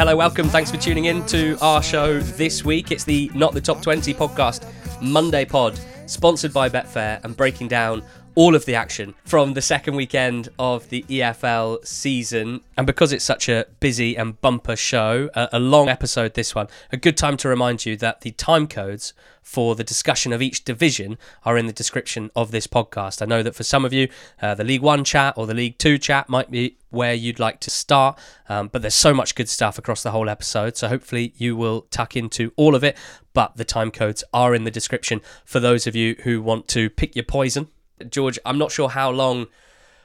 Hello, welcome. Thanks for tuning in to our show this week. It's the Not the Top 20 podcast, Monday Pod, sponsored by Betfair and breaking down all of the action from the second weekend of the EFL season. And because it's such a busy and bumper show, a, a, long episode this one, a good time to remind you that the time codes for the discussion of each division are in the description of this podcast. I know that for some of you, uh, the League One chat or the League Two chat might be where you'd like to start, um, but there's so much good stuff across the whole episode. So hopefully you will tuck into all of it. But the time codes are in the description for those of you who want to pick your poison George, I'm not sure how long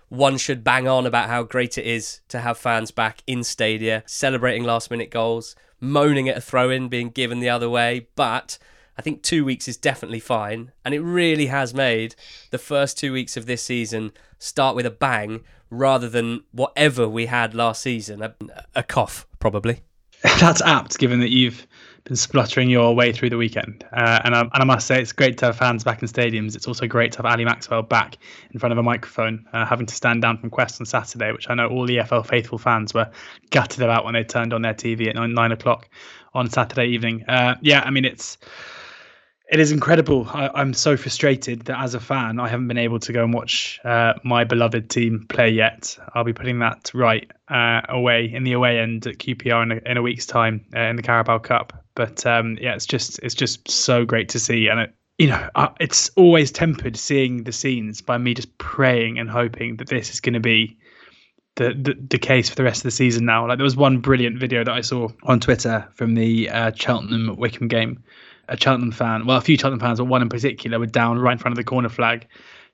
one should bang on about how great it is to have fans back in stadia, celebrating last minute goals, moaning at a throw in being given the other way, but I think two weeks is definitely fine. And it really has made the first two weeks of this season start with a bang rather than whatever we had last season a, a cough, probably. That's apt, given that you've been spluttering your way through the weekend. Uh, and, I, and I must say, it's great to have fans back in stadiums. It's also great to have Ali Maxwell back in front of a microphone, uh, having to stand down from Quest on Saturday, which I know all the EFL faithful fans were gutted about when they turned on their TV at nine, nine o'clock on Saturday evening. Uh, yeah, I mean, it's it is incredible. I, am so frustrated that as a fan, I haven't been able to go and watch uh, my beloved team play yet. I'll be putting that right uh, away in the away end at QPR in a, in a week's time uh, in the Carabao Cup. But um, yeah, it's just it's just so great to see, and it, you know, it's always tempered seeing the scenes by me just praying and hoping that this is going to be the, the, the case for the rest of the season now. Like there was one brilliant video that I saw on Twitter from the uh, Cheltenham Wycombe game a Cheltenham fan, well, a few Cheltenham fans, but one in particular, were down right in front of the corner flag,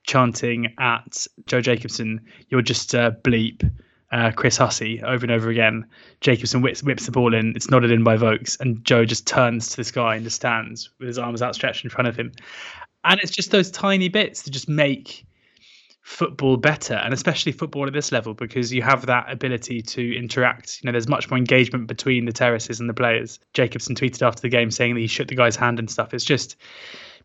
chanting at Joe Jacobson, "You're just a bleep." Uh, Chris Hussey over and over again. Jacobson whips, whips the ball in. It's nodded in by Vokes, and Joe just turns to the sky and just stands with his arms outstretched in front of him. And it's just those tiny bits that just make football better and especially football at this level because you have that ability to interact. You know there's much more engagement between the terraces and the players. Jacobson tweeted after the game saying that he shook the guy's hand and stuff. It's just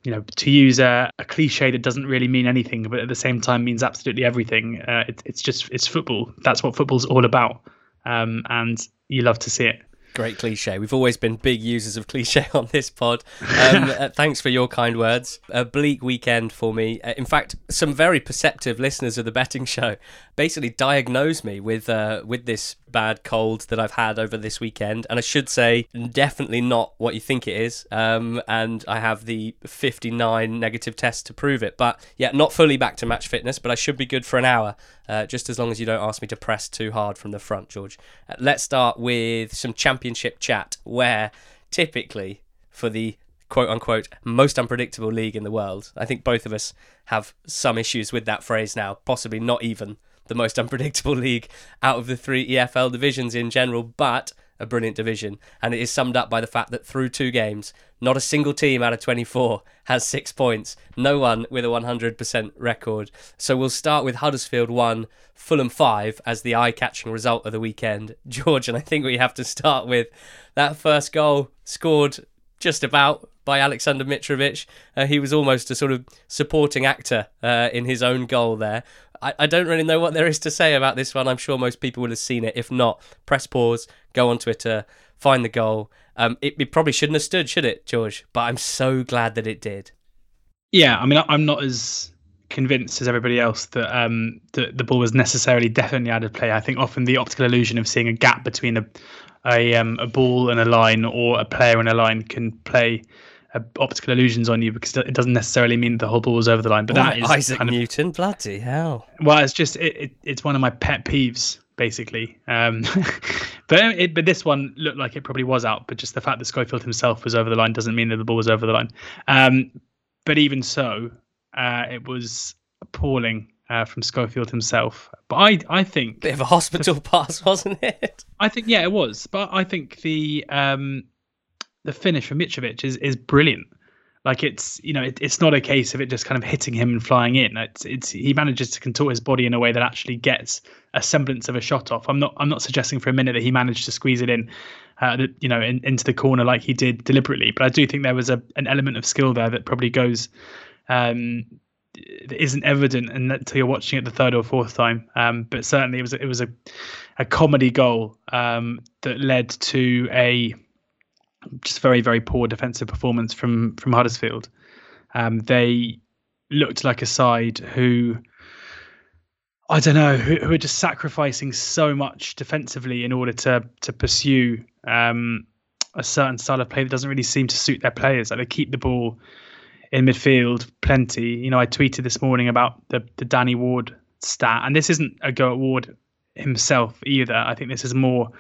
you know to use a, a cliche that doesn't really mean anything but at the same time means absolutely everything uh, it, it's just it's football. That's what football's all about um, and you love to see it Great cliche. We've always been big users of cliche on this pod. Um, uh, thanks for your kind words. A bleak weekend for me. Uh, in fact, some very perceptive listeners of the betting show basically diagnosed me with uh, with this bad cold that I've had over this weekend. And I should say, definitely not what you think it is. Um, and I have the 59 negative tests to prove it. But yeah, not fully back to match fitness, but I should be good for an hour, uh, just as long as you don't ask me to press too hard from the front, George. Uh, let's start with some championship chat, where typically for the quote unquote most unpredictable league in the world. I think both of us have some issues with that phrase now, possibly not even the most unpredictable league out of the three EFL divisions in general, but a brilliant division. And it is summed up by the fact that through two games, not a single team out of 24 has six points. No one with a 100% record. So we'll start with Huddersfield 1, Fulham 5 as the eye catching result of the weekend. George, and I think we have to start with that first goal scored just about by Alexander Mitrovic. Uh, he was almost a sort of supporting actor uh, in his own goal there. I, I don't really know what there is to say about this one. I'm sure most people will have seen it. If not, press pause, go on Twitter, find the goal. Um, it, it probably shouldn't have stood, should it, George? But I'm so glad that it did. Yeah, I mean, I'm not as convinced as everybody else that um, the, the ball was necessarily definitely out of play. I think often the optical illusion of seeing a gap between a a, um, a ball and a line or a player and a line can play optical illusions on you because it doesn't necessarily mean the whole ball was over the line. But that is Isaac kind of, Newton, bloody hell. Well, it's just it, it, it's one of my pet peeves basically. Um, but it, but this one looked like it probably was out. But just the fact that Schofield himself was over the line doesn't mean that the ball was over the line. Um, but even so, uh, it was appalling uh, from Schofield himself. But I I think bit of a hospital the, pass, wasn't it? I think yeah, it was. But I think the um, the finish from Mitrovic is is brilliant. Like it's you know it, it's not a case of it just kind of hitting him and flying in. It's it's he manages to contort his body in a way that actually gets a semblance of a shot off. I'm not I'm not suggesting for a minute that he managed to squeeze it in, uh, you know, in, into the corner like he did deliberately. But I do think there was a an element of skill there that probably goes um, isn't evident until you're watching it the third or fourth time. Um, but certainly it was it was a a comedy goal um, that led to a just very very poor defensive performance from from Huddersfield. Um, they looked like a side who I don't know who, who, are just sacrificing so much defensively in order to to pursue um, a certain style of play that doesn't really seem to suit their players. Like they keep the ball in midfield plenty. You know, I tweeted this morning about the the Danny Ward stat, and this isn't a go at Ward himself either. I think this is more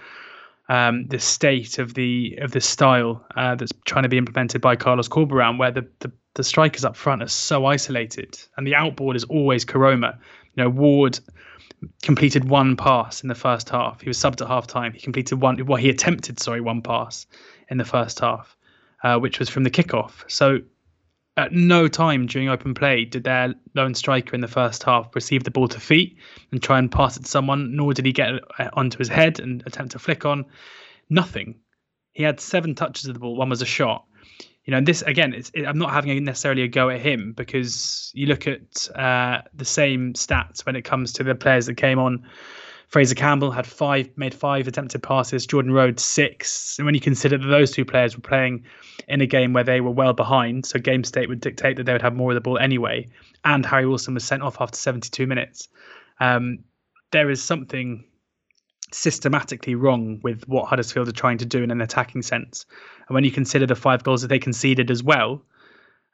um, the state of the of the style uh, that's trying to be implemented by Carlos Corberán, where the, the the strikers up front are so isolated, and the outboard is always Koroma. You know, Ward completed one pass in the first half. He was subbed at half time. He completed one. Well, he attempted sorry one pass in the first half, uh, which was from the kickoff. So at no time during open play did their lone striker in the first half receive the ball to feet and try and pass it to someone, nor did he get uh, onto his head and attempt to flick on. Nothing. He had seven touches of the ball. One was a shot. You know, this again, it, I'm not having necessarily a go at him because you look at uh, the same stats when it comes to the players that came on Fraser Campbell had five, made five attempted passes. Jordan Rhodes six. And when you consider that those two players were playing in a game where they were well behind, so game state would dictate that they would have more of the ball anyway. And Harry Wilson was sent off after 72 minutes. Um, there is something systematically wrong with what Huddersfield are trying to do in an attacking sense. And when you consider the five goals that they conceded as well,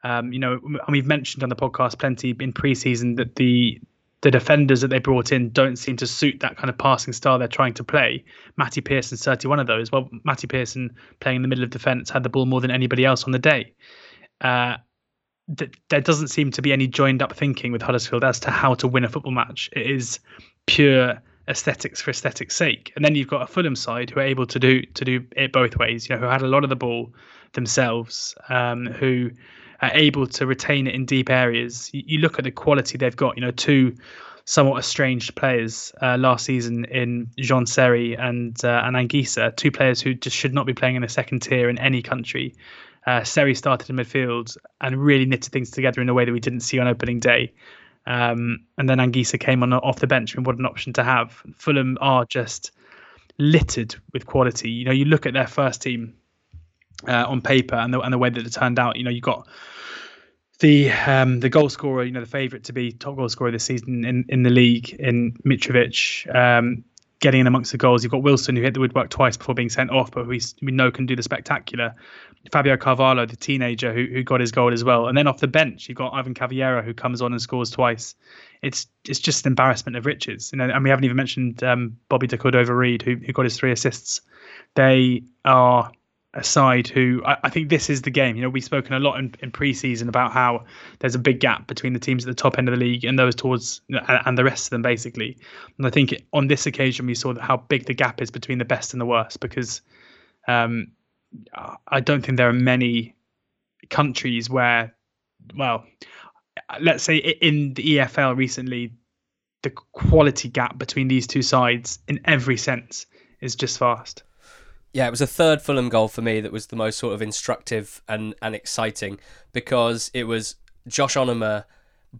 um, you know, and we've mentioned on the podcast plenty in pre-season that the the defenders that they brought in don't seem to suit that kind of passing style they're trying to play. Matty Pearson's 31 of those. Well, Matty Pearson playing in the middle of defence had the ball more than anybody else on the day. Uh, th- there doesn't seem to be any joined up thinking with Huddersfield as to how to win a football match. It is pure aesthetics for aesthetics' sake. And then you've got a Fulham side who are able to do to do it both ways. You know, who had a lot of the ball themselves, um, who are able to retain it in deep areas. You, you look at the quality they've got. You know, two somewhat estranged players uh, last season in Jean Seri and uh, and Anguissa, two players who just should not be playing in a second tier in any country. Uh, Seri started in midfield and really knitted things together in a way that we didn't see on opening day. Um, and then Anguissa came on off the bench, and what an option to have. Fulham are just littered with quality. You know, you look at their first team uh, on paper and the, and the way that it turned out. You know, you got the um, the goal scorer, you know, the favourite to be top goal scorer this season in, in the league in Mitrovic, um, getting in amongst the goals. You've got Wilson who hit the woodwork twice before being sent off, but we, we know can do the spectacular. Fabio Carvalho, the teenager who, who got his goal as well. And then off the bench, you've got Ivan Cavaleiro who comes on and scores twice. It's it's just an embarrassment of riches. You know, and we haven't even mentioned um, Bobby De Cordova-Reid who, who got his three assists. They are a side who I, I, think this is the game. You know, we've spoken a lot in, in preseason about how there's a big gap between the teams at the top end of the league and those towards and, the rest of them basically. And I think on this occasion we saw how big the gap is between the best and the worst because um, I don't think there are many countries where, well, let's say in the EFL recently, the quality gap between these two sides in every sense is just vast. Yeah, it was a third Fulham goal for me that was the most sort of instructive and, and exciting because it was Josh Onomah,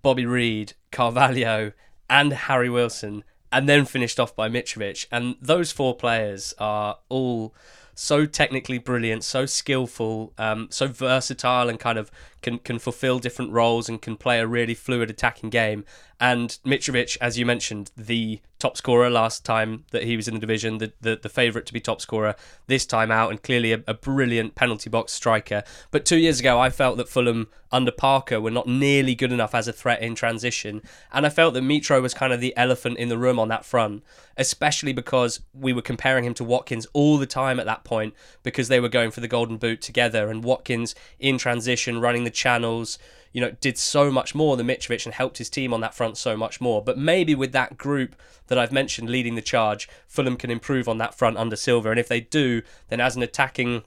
Bobby Reid, Carvalho, and Harry Wilson, and then finished off by Mitrovic. And those four players are all so technically brilliant, so skillful, um, so versatile, and kind of can can fulfill different roles and can play a really fluid attacking game. And Mitrovic, as you mentioned, the top scorer last time that he was in the division, the the, the favourite to be top scorer this time out, and clearly a, a brilliant penalty box striker. But two years ago, I felt that Fulham under Parker were not nearly good enough as a threat in transition, and I felt that Mitro was kind of the elephant in the room on that front, especially because we were comparing him to Watkins all the time at that point because they were going for the golden boot together, and Watkins in transition running the channels, you know, did so much more than Mitrovic and helped his team on that front so much more. But maybe with that group that I've mentioned leading the charge, Fulham can improve on that front under Silva. And if they do, then as an attacking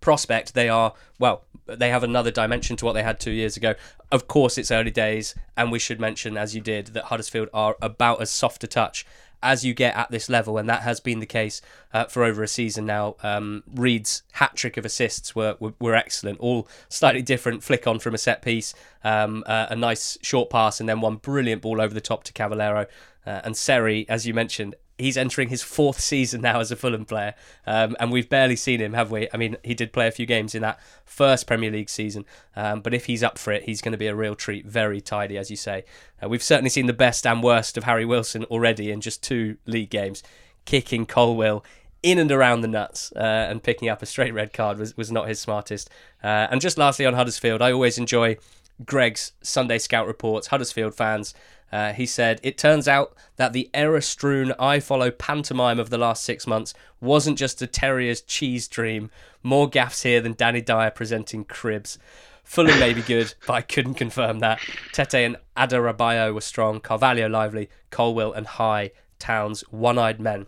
prospect, they are, well, they have another dimension to what they had two years ago. Of course, it's early days, and we should mention, as you did, that Huddersfield are about as soft a touch as you get at this level, and that has been the case uh, for over a season now. Um, Reid's hat trick of assists were, were, were excellent, all slightly different. Flick on from a set piece, um, uh, a nice short pass, and then one brilliant ball over the top to Cavaleiro. Uh, and Seri, as you mentioned, he's entering his fourth season now as a Fulham player, um, and we've barely seen him, have we? I mean, he did play a few games in that first Premier League season, um, but if he's up for it, he's going to be a real treat. Very tidy, as you say. Uh, we've certainly seen the best and worst of Harry Wilson already in just two league games, kicking Colwill in and around the nuts uh, and picking up a straight red card was, was not his smartest. Uh, and just lastly on Huddersfield, I always enjoy Greg's Sunday Scout reports. Huddersfield fans uh, he said, It turns out that the error strewn I follow pantomime of the last six months wasn't just a terrier's cheese dream. More gaffs here than Danny Dyer presenting cribs. Fulham may be good, but I couldn't confirm that. Tete and Adarabioyo were strong, Carvalho lively, Colwill and High, Towns one eyed men.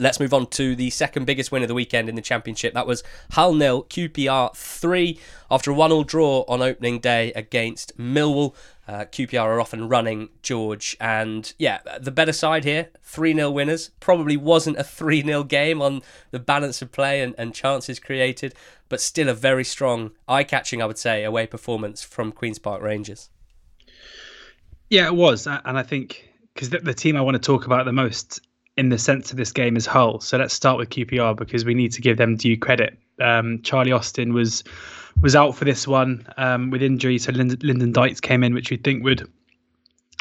Let's move on to the second biggest win of the weekend in the Championship. That was Hull nil, QPR 3 after a 1 all draw on opening day against Millwall. Uh, QPR are off and running, George. And yeah, the better side here, 3 0 winners. Probably wasn't a 3 0 game on the balance of play and, and chances created, but still a very strong, eye catching, I would say, away performance from Queen's Park Rangers. Yeah, it was. And I think because the, the team I want to talk about the most in the sense of this game is Hull. So let's start with QPR because we need to give them due credit. Um, Charlie Austin was was out for this one um, with injury. So Lyndon, Lyndon Dykes came in, which we'd think would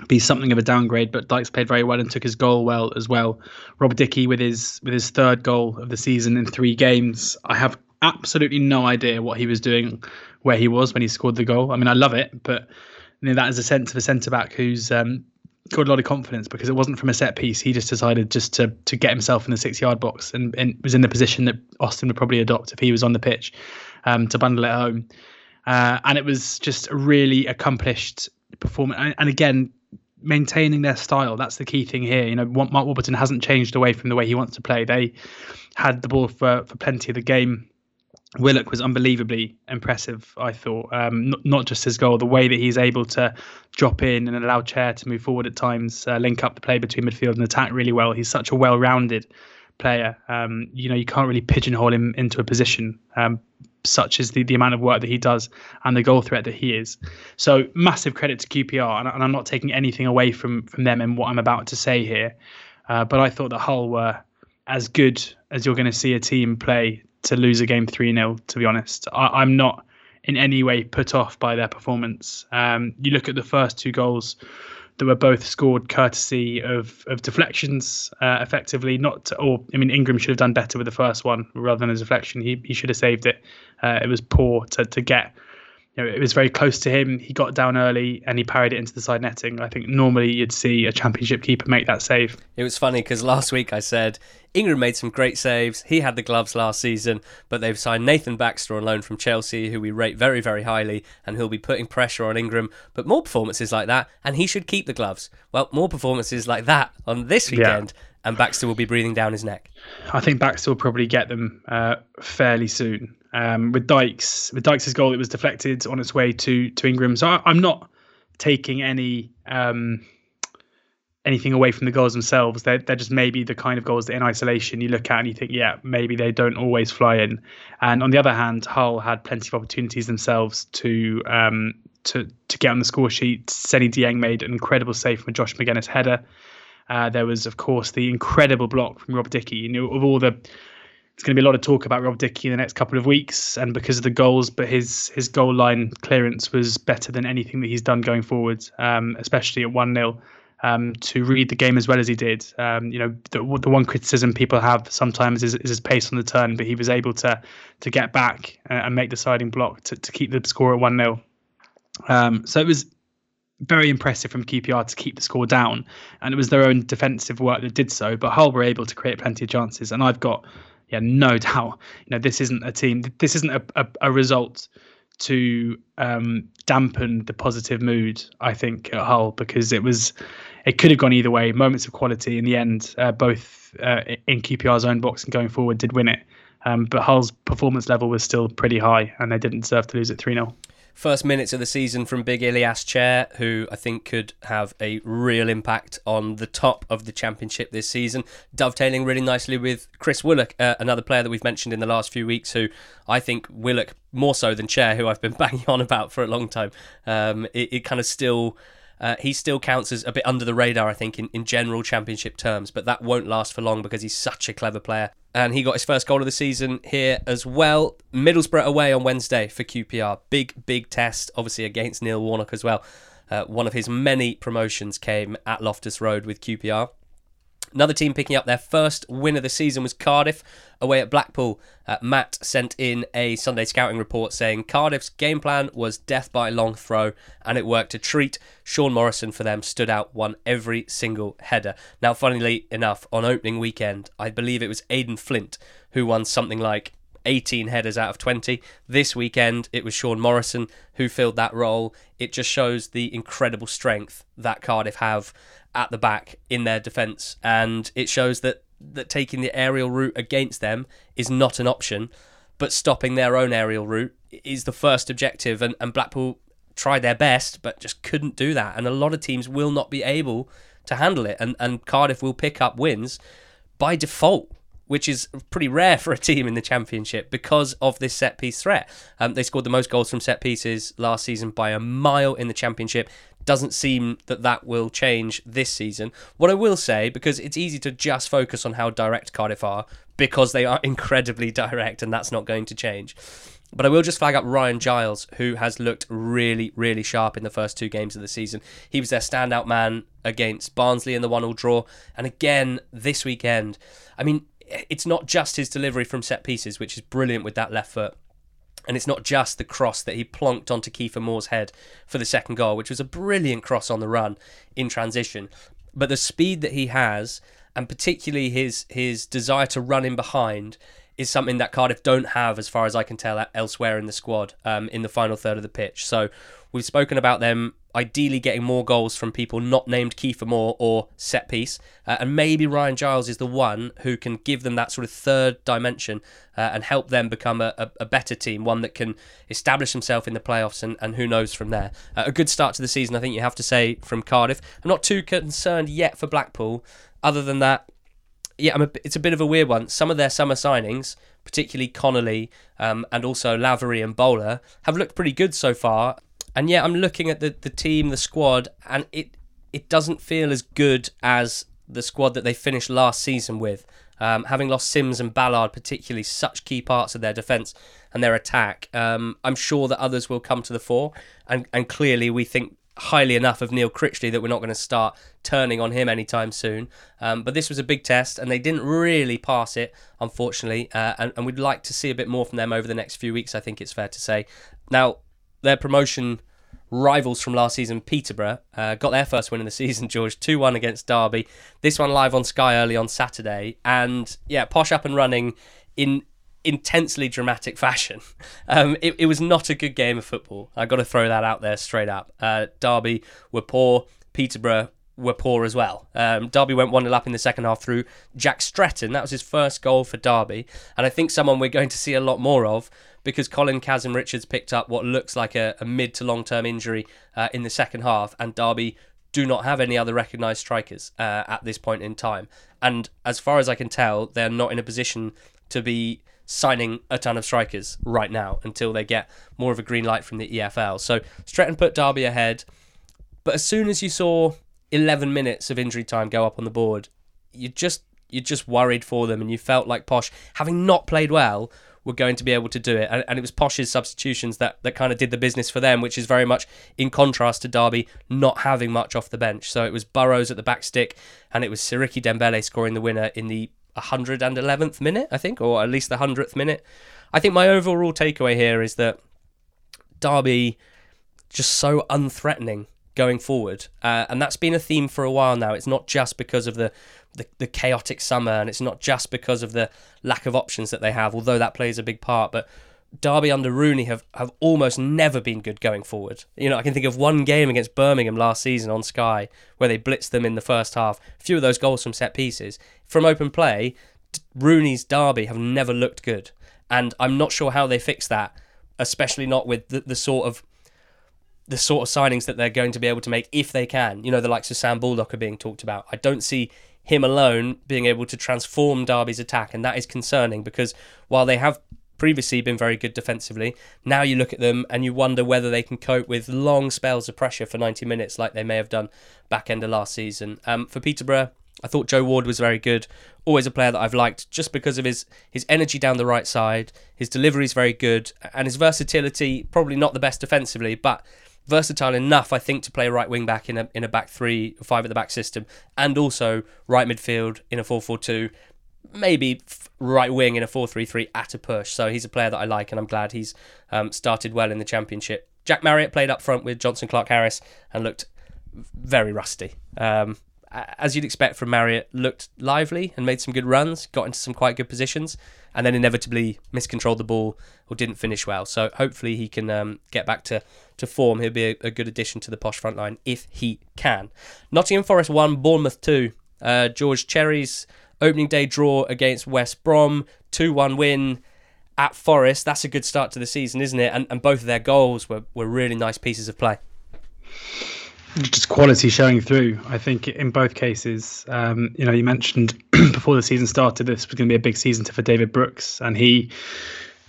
be something of a downgrade, but Dykes played very well and took his goal well as well. Rob Dickie with his with his third goal of the season in three games. I have absolutely no idea what he was doing, where he was when he scored the goal. I mean, I love it, but you know, that is a sense of a centre back who's um, got a lot of confidence because it wasn't from a set piece. He just decided just to to get himself in the six yard box and, and was in the position that Austin would probably adopt if he was on the pitch um, to bundle it home. Uh, and it was just a really accomplished performance. And, and, again, maintaining their style. That's the key thing here. You know, Mark Warburton hasn't changed away from the way he wants to play. They had the ball for, for plenty of the game. Willock was unbelievably impressive, I thought. Um, not, not, just his goal, the way that he's able to drop in and allow Chair to move forward at times, uh, link up the play between midfield and attack really well. He's such a well rounded player. Um, you know, you can't really pigeonhole him into a position. Um, such as the, the amount of work that he does and the goal threat that he is. So massive credit to QPR, and, and I'm not taking anything away from from them and what I'm about to say here. Uh, but I thought that Hull were as good as you're going to see a team play to lose a game 3 0, to be honest. I, am not in any way put off by their performance. Um, you look at the first two goals that were both scored courtesy of of deflections, uh, effectively. Not, to, or I mean, Ingram should have done better with the first one rather than a deflection. He he should have saved it. Uh, it was poor to to get. You know, it was very close to him. He got down early and he parried it into the side netting. I think normally you'd see a championship keeper make that save. It was funny because last week I said Ingram made some great saves. He had the gloves last season, but they've signed Nathan Baxter on loan from Chelsea, who we rate very, very highly, and he'll be putting pressure on Ingram. But more performances like that, and he should keep the gloves. Well, more performances like that on this weekend, yeah. and Baxter will be breathing down his neck. I think Baxter will probably get them uh, fairly soon. Um, with Dykes, with Dykes' goal, it was deflected on its way to to Ingram. So I, am not taking any. Um, anything away from the goals themselves. They're, they're just maybe the kind of goals that in isolation you look at and you think, yeah, maybe they don't always fly in. And on the other hand, Hull had plenty of opportunities themselves to um, to to get on the score sheet. Seny Dieng made an incredible save from Josh Magennis header. Uh, there was, of course, the incredible block from Rob Dickie. You know, of all the there's going to be a lot of talk about Rob Dickie in the next couple of weeks, and because of the goals, but his his goal line clearance was better than anything that he's done going forward, um, especially at one 0 um, to read the game as well as he did. Um, you know, the, the one criticism people have sometimes is, is, his pace on the turn, but he was able to to get back and make the siding block to, to keep the score at 1 0. Um, so it was very impressive from QPR to keep the score down, and it was their own defensive work that did so. But Hull were able to create plenty of chances, and I've got yeah no doubt. You know, this isn't a team. This isn't a, a, a result to um, dampen the positive mood. I think at Hull because it was it could have gone either way. Moments of quality in the end, uh, both uh, in QPR's own box and going forward, did win it. Um, but Hull's performance level was still pretty high, and they didn't deserve to lose it 3 0 first minutes of the season from Big Ilias Chair, who I think could have a real impact on the top of the championship this season, dovetailing really nicely with Chris Willock, uh, another player that we've mentioned in the last few weeks, who I think Willock more so than Chair, who I've been banging on about for a long time. Um, it, it kind of still. Uh, he still counts as a bit under the radar, I think, in, in general championship terms, but that won't last for long because he's such a clever player. And he got his first goal of the season here as well. Middlesbrough away on Wednesday for QPR. Big, big test, obviously, against Neil Warnock as well. Uh, one of his many promotions came at Loftus Road with QPR. Another team picking up their first win of the season was Cardiff away at Blackpool. Uh, Matt sent in a Sunday scouting report saying Cardiff's game plan was death by long throw, and it worked a treat. Sean Morrison for them stood out, won every single header. Now, funnily enough, on opening weekend, I believe it was Aden Flint who won something like 18 headers out of 20. This weekend, it was Sean Morrison who filled that role. It just shows the incredible strength that Cardiff have at the back in their defence, and it shows that that taking the aerial route against them is not an option, but stopping their own aerial route is the first objective. And, and Blackpool tried their best, but just couldn't do that. And a lot of teams will not be able to handle it, and and Cardiff will pick up wins by default which is pretty rare for a team in the championship because of this set piece threat. Um, they scored the most goals from set pieces last season by a mile in the championship. Doesn't seem that that will change this season. What I will say, because it's easy to just focus on how direct Cardiff are, because they are incredibly direct, and that's not going to change. But I will just flag up Ryan Giles, who has looked really, really sharp in the first two games of the season. He was their standout man against Barnsley in the one-all draw, and again this weekend. I mean, it's not just his delivery from set pieces, which is brilliant with that left foot. And it's not just the cross that he plonked onto Kiefer Moore's head for the second goal, which was a brilliant cross on the run in transition. But the speed that he has, and particularly his his desire to run in behind, is something that Cardiff don't have, as far as I can tell, elsewhere in the squad um, in the final third of the pitch. So we've spoken about them ideally getting more goals from people not named Kiefer Moore or set piece. Uh, and maybe Ryan Giles is the one who can give them that sort of third dimension uh, and help them become a, a, a, better team, one that can establish himself in the playoffs and, and who knows from there. Uh, a good start to the season, I think you have to say, from Cardiff. I'm not too concerned yet for Blackpool. Other than that, yeah, a, it's a bit of a weird one. Some of their summer signings, particularly Connolly um, and also Lavery and Bowler, have looked pretty good so far. And yeah, I'm looking at the, the team, the squad, and it it doesn't feel as good as the squad that they finished last season with. Um, having lost Simms and Ballard, particularly such key parts of their defence and their attack, um, I'm sure that others will come to the fore. And, and clearly, we think highly enough of Neil Critchley that we're not going to start turning on him anytime soon. Um, but this was a big test, and they didn't really pass it, unfortunately. Uh, and, and we'd like to see a bit more from them over the next few weeks, I think it's fair to say. Now, their promotion rivals from last season, Peterborough, uh, got their first win in the season, George, 2 1 against Derby. This one live on Sky early on Saturday. And yeah, Posh up and running in intensely dramatic fashion. Um, it, it, was not a good game of football. I got to throw that out there straight up. Uh, Derby were poor, Peterborough were poor as well. Um, Derby went 1 0 up in the second half through Jack Stretton. That was his first goal for Derby. And I think someone we're going to see a lot more of because Colin Kazim Richards picked up what looks like a, a mid to long term injury uh, in the second half, and Derby do not have any other recognised strikers uh, at this point in time. And as far as I can tell, they're not in a position to be signing a ton of strikers right now until they get more of a green light from the EFL. So Stretton put Derby ahead, but as soon as you saw 11 minutes of injury time go up on the board, you just you just worried for them and you felt like Posh, having not played well, were going to be able to do it. And, and it was Posh's substitutions that, that kind of did the business for them, which is very much in contrast to Derby not having much off the bench. So it was Burrows at the back stick, and it was Siriki Dembele scoring the winner in the 111th minute, I think, or at least the 100th minute. I think my overall takeaway here is that Derby just so unthreatening going forward, uh, and that's been a theme for a while now. It's not just because of the the, the chaotic summer, and it's not just because of the lack of options that they have, although that plays a big part. But Derby under Rooney have, have almost never been good going forward. You know, I can think of one game against Birmingham last season on Sky where they blitzed them in the first half. A few of those goals from set pieces. From open play, Rooney's Derby have never looked good. And I'm not sure how they fix that, especially not with the, the sort of the sort of signings that they're going to be able to make if they can. You know, the likes of Sam Baldock are being talked about. I don't see him alone being able to transform Derby's attack, and that is concerning because while they have previously been very good defensively, now you look at them and you wonder whether they can cope with long spells of pressure for 90 minutes like they may have done back end of last season. Um, for Peterborough, I thought Joe Ward was very good. Always a player that I've liked just because of his his energy down the right side. His delivery is very good and his versatility. Probably not the best defensively, but versatile enough, I think, to play right wing back in a in a back three, five at the back system, and also right midfield in a four four two, maybe right wing in a four three three at a push. So he's a player that I like, and I'm glad he's um, started well in the championship. Jack Marriott played up front with Jonson Clarke Harris and looked very rusty. Um, as you'd expect from Marriott, looked lively and made some good runs, got into some quite good positions, and then inevitably miscontrolled the ball or didn't finish well. So hopefully he can um, get back to, to form. He'll be a, a, good addition to the posh front line if he can. Nottingham Forest 1, Bournemouth 2. Uh, George Cherries' opening day draw against West Brom, 2 1 win at Forest. That's a good start to the season, isn't it? And, and both of their goals were, were really nice pieces of play just quality showing through. I think in both cases, um, you know, you mentioned before the season started, this was going to be a big season for David Brooks, and he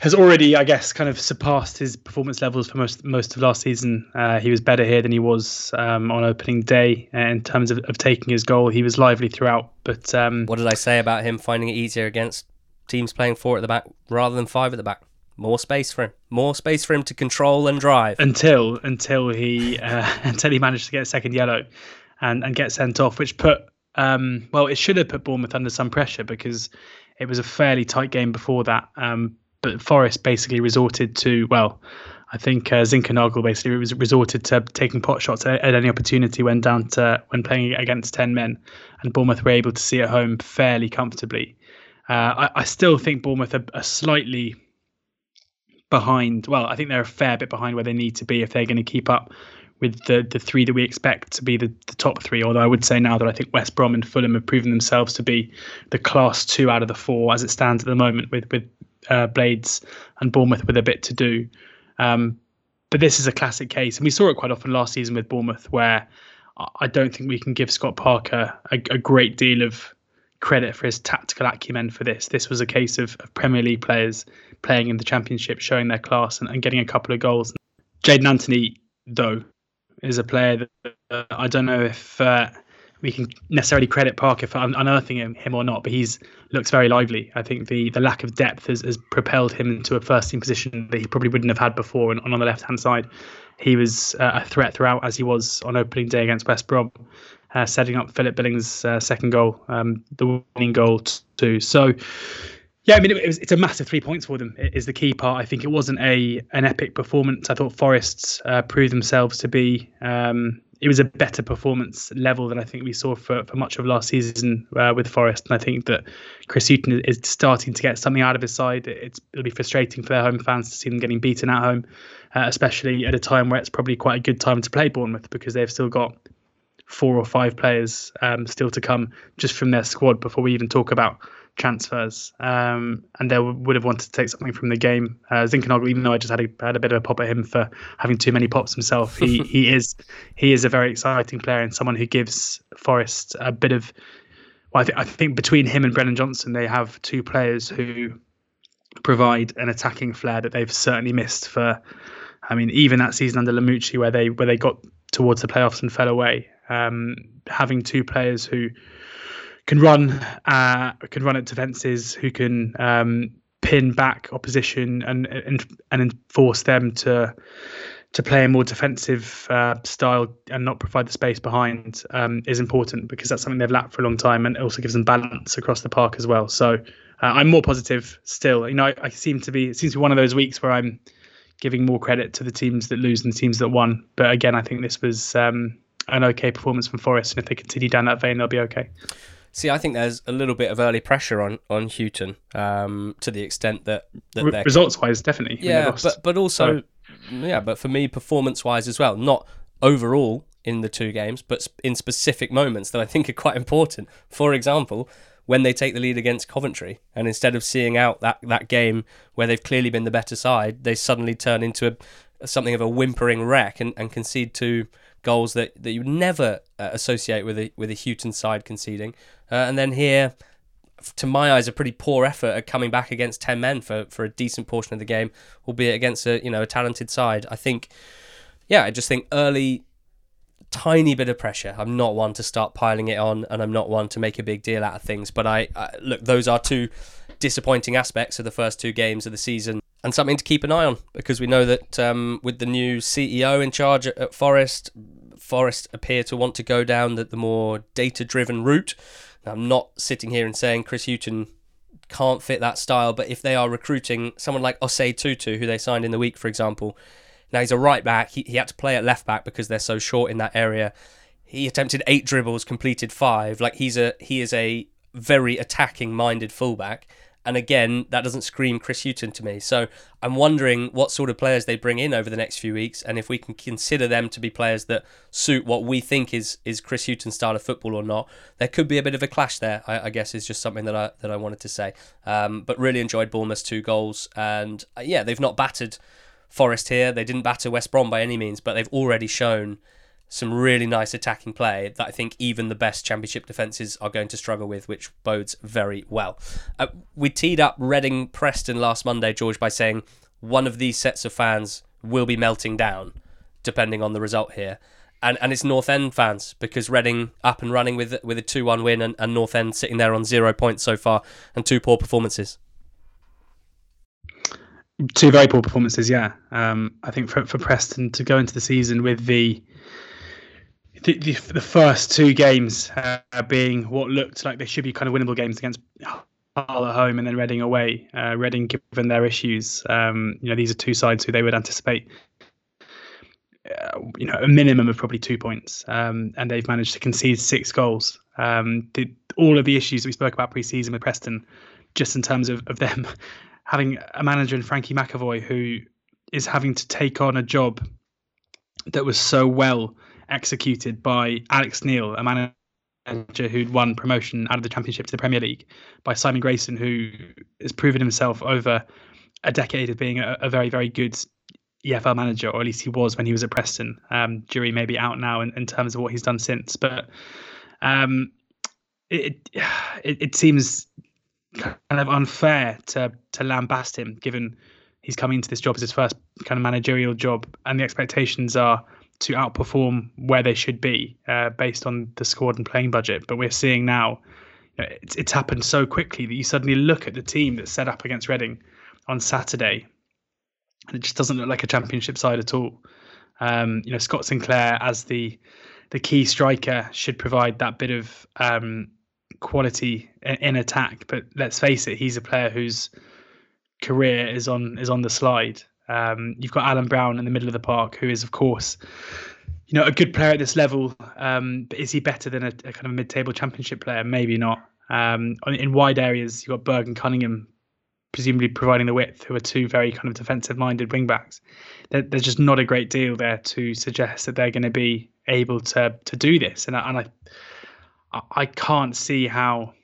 has already, I guess, kind of surpassed his performance levels for most most of last season. Uh, he was better here than he was um, on opening day in terms of, of taking his goal. He was lively throughout. But um, what did I say about him finding it easier against teams playing four at the back rather than five at the back? More space for him, more space for him to control and drive. Until until he uh, until he managed to get a second yellow, and and get sent off, which put um, well, it should have put Bournemouth under some pressure because it was a fairly tight game before that. Um, but Forest basically resorted to well, I think uh, Zinckernagel basically was resorted to taking pot shots at, at, any opportunity when down to when playing against ten men, and Bournemouth were able to see it home fairly comfortably. Uh, I, I, still think Bournemouth are, are slightly behind. Well, I think they're a fair bit behind where they need to be if they're going to keep up with the the three that we expect to be the, the top three. Although I would say now that I think West Brom and Fulham have proven themselves to be the class two out of the four as it stands at the moment, with with uh, Blades and Bournemouth with a bit to do. Um, but this is a classic case, and we saw it quite often last season with Bournemouth, where I don't think we can give Scott Parker a, a great deal of credit for his tactical acumen for this. This was a case of, of Premier League players playing in the Championship, showing their class and, and getting a couple of goals. Jaidon Anthony, though, is a player that uh, I don't know if uh, we can necessarily credit Parker for unearthing him, him or not, but he's looks very lively. I think the, the lack of depth has, has propelled him into a first team position that he probably wouldn't have had before. And, and on the left hand side, he was uh, a threat throughout, as he was on opening day against West Brom uh, setting up Philip Billing's uh, second goal, um, the winning goal too. So, yeah, I mean, it, was, it's a massive three points for them. Is the key part. I think it wasn't a an epic performance. I thought Forests uh, proved themselves to be. Um, it was a better performance level than I think we saw for, for much of last season uh, with Forest. And I think that Chris Hughton is starting to get something out of his side. It's, it'll be frustrating for their home fans to see them getting beaten at home, uh, especially at a time where it's probably quite a good time to play Bournemouth because they've still got four or five players um, still to come just from their squad before we even talk about transfers. Um, and they would have wanted to take something from the game. Uh, even though I just had a, had a bit of a pop at him for having too many pops himself, he he is he is a very exciting player and someone who gives Forest a bit of. Well, I, th- I think between him and Brennan Johnson, they have two players who provide an attacking flair that they've certainly missed for. I mean, even that season under Lamouchi, where they where they got towards the playoffs and fell away um, having two players who can run uh, can run at defenses, who can um, pin back opposition and and and enforce them to to play a more defensive uh, style and not provide the space behind um, is important because that's something they've lacked for a long time and also gives them balance across the park as well. So uh, I'm more positive still. You know, I, I, seem to be it seems to be one of those weeks where I'm giving more credit to the teams that lose than the teams that won. But again, I think this was um, an okay performance from Forest, and if they continue down that vein, they'll be okay. See, I think there's a little bit of early pressure on on Hughton um, to the extent that, that Re- results wise, definitely. Yeah, but but also, yeah, but for me, performance wise as well, not overall in the two games, but in specific moments that I think are quite important. For example, when they take the lead against Coventry, and instead of seeing out that that game where they've clearly been the better side, they suddenly turn into a something of a whimpering wreck and, and concede two goals that, that you never uh, associate with a with a Hughton side conceding. Uh, and then here, to my eyes, a pretty poor effort at coming back against ten men for, for a decent portion of the game, albeit against a you know a talented side. I think, yeah, I just think early. Tiny bit of pressure. I'm not one to start piling it on, and I'm not one to make a big deal out of things. But I, I look; those are two disappointing aspects of the first two games of the season and something to keep an eye on because we know that um, with the new CEO in charge at, Forest, Forest appear to want to go down the, the more data driven route. Now, I'm not sitting here and saying Chris Hughton can't fit that style, but if they are recruiting someone like Osei Tutu, who they signed in the week, for example, now he's a right back. He, he had to play at left back because they're so short in that area. He attempted eight dribbles, completed five. Like he's a he is a very attacking minded fullback and again, that doesn't scream Chris Hughton to me. So I'm wondering what sort of players they bring in over the next few weeks, and if we can consider them to be players that suit what we think is is Chris Hughton's style of football or not. There could be a bit of a clash there. I, I guess is just something that I that I wanted to say. Um, but really enjoyed Bournemouth's two goals, and uh, yeah, they've not battered Forest here. They didn't batter West Brom by any means, but they've already shown some really nice attacking play that I think even the best championship defences are going to struggle with, which bodes very well. Uh, we teed up Reading Preston last Monday, George, by saying one of these sets of fans will be melting down, depending on the result here. And, and it's North End fans because Reading up and running with with a 2 1 win and, and North End sitting there on zero points so far and two poor performances. Two very poor performances, yeah. Um, I think for, for Preston to go into the season with the the, the, the first two games uh, being what looked like they should be kind of winnable games against Hull at home and then Reading away. Uh, Reading, given their issues, um, you know, these are two sides who they would anticipate, uh, you know, a minimum of probably two points, um, and they've managed to concede six goals. Um, the, all of the issues we spoke about pre-season with Preston, just in terms of, of them having a manager in Frankie McAvoy who is having to take on a job that was so well executed by Alex Neil, a manager who'd won promotion out of the Championship to the Premier League, by Simon Grayson, who has proven himself over a decade of being a, a very, very good EFL manager, or at least he was when he was at Preston. Um, jury may be out now in, in terms of what he's done since, but um, it, it, it seems kind of unfair to to lambast him, given he's coming into this job as his first kind of managerial job, and the expectations are to outperform where they should be uh, based on the squad and playing budget. But we're seeing now you know, it's, it's happened so quickly that you suddenly look at the team that's set up against Reading on Saturday, and it just doesn't look like a championship side at all. Um, you know, Scott Sinclair as the the key striker should provide that bit of um, quality in, in attack. But let's face it, he's a player whose career is on is on the slide. Um, you've got Alan Browne in the middle of the park, who is, of course, you know, a good player at this level. Um, but is he better than a, a, kind of mid-table championship player? Maybe not. Um, in wide areas, you've got Berg and Cunningham, presumably providing the width, who are two very kind of defensive-minded wingbacks. There, there's just not a great deal there to suggest that they're going to be able to to do this, and and I I can't see how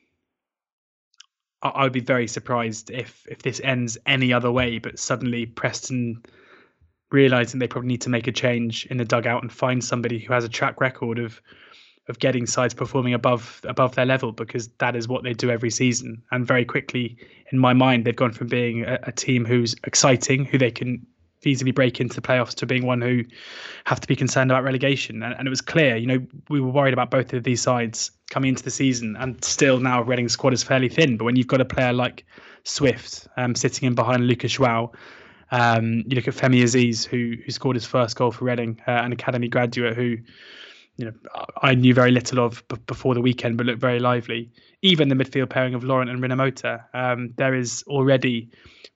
I would be very surprised if if this ends any other way. But suddenly Preston realizing they probably need to make a change in the dugout and find somebody who has a track record of of getting sides performing above above their level because that is what they do every season. And very quickly, in my mind, they've gone from being a, a team who's exciting, who they can easily break into the playoffs to being one who have to be concerned about relegation. And, and, it was clear, you know, we were worried about both of these sides coming into the season, and still now Reading's squad is fairly thin. But when you've got a player like Swift um, sitting in behind Lucas João, um, you look at Femi Azeez, who who scored his first goal for Reading, uh, an academy graduate who. You know, I knew very little of b- before the weekend, but looked very lively. Even the midfield pairing of Laurent and Rinomhota, um, there is already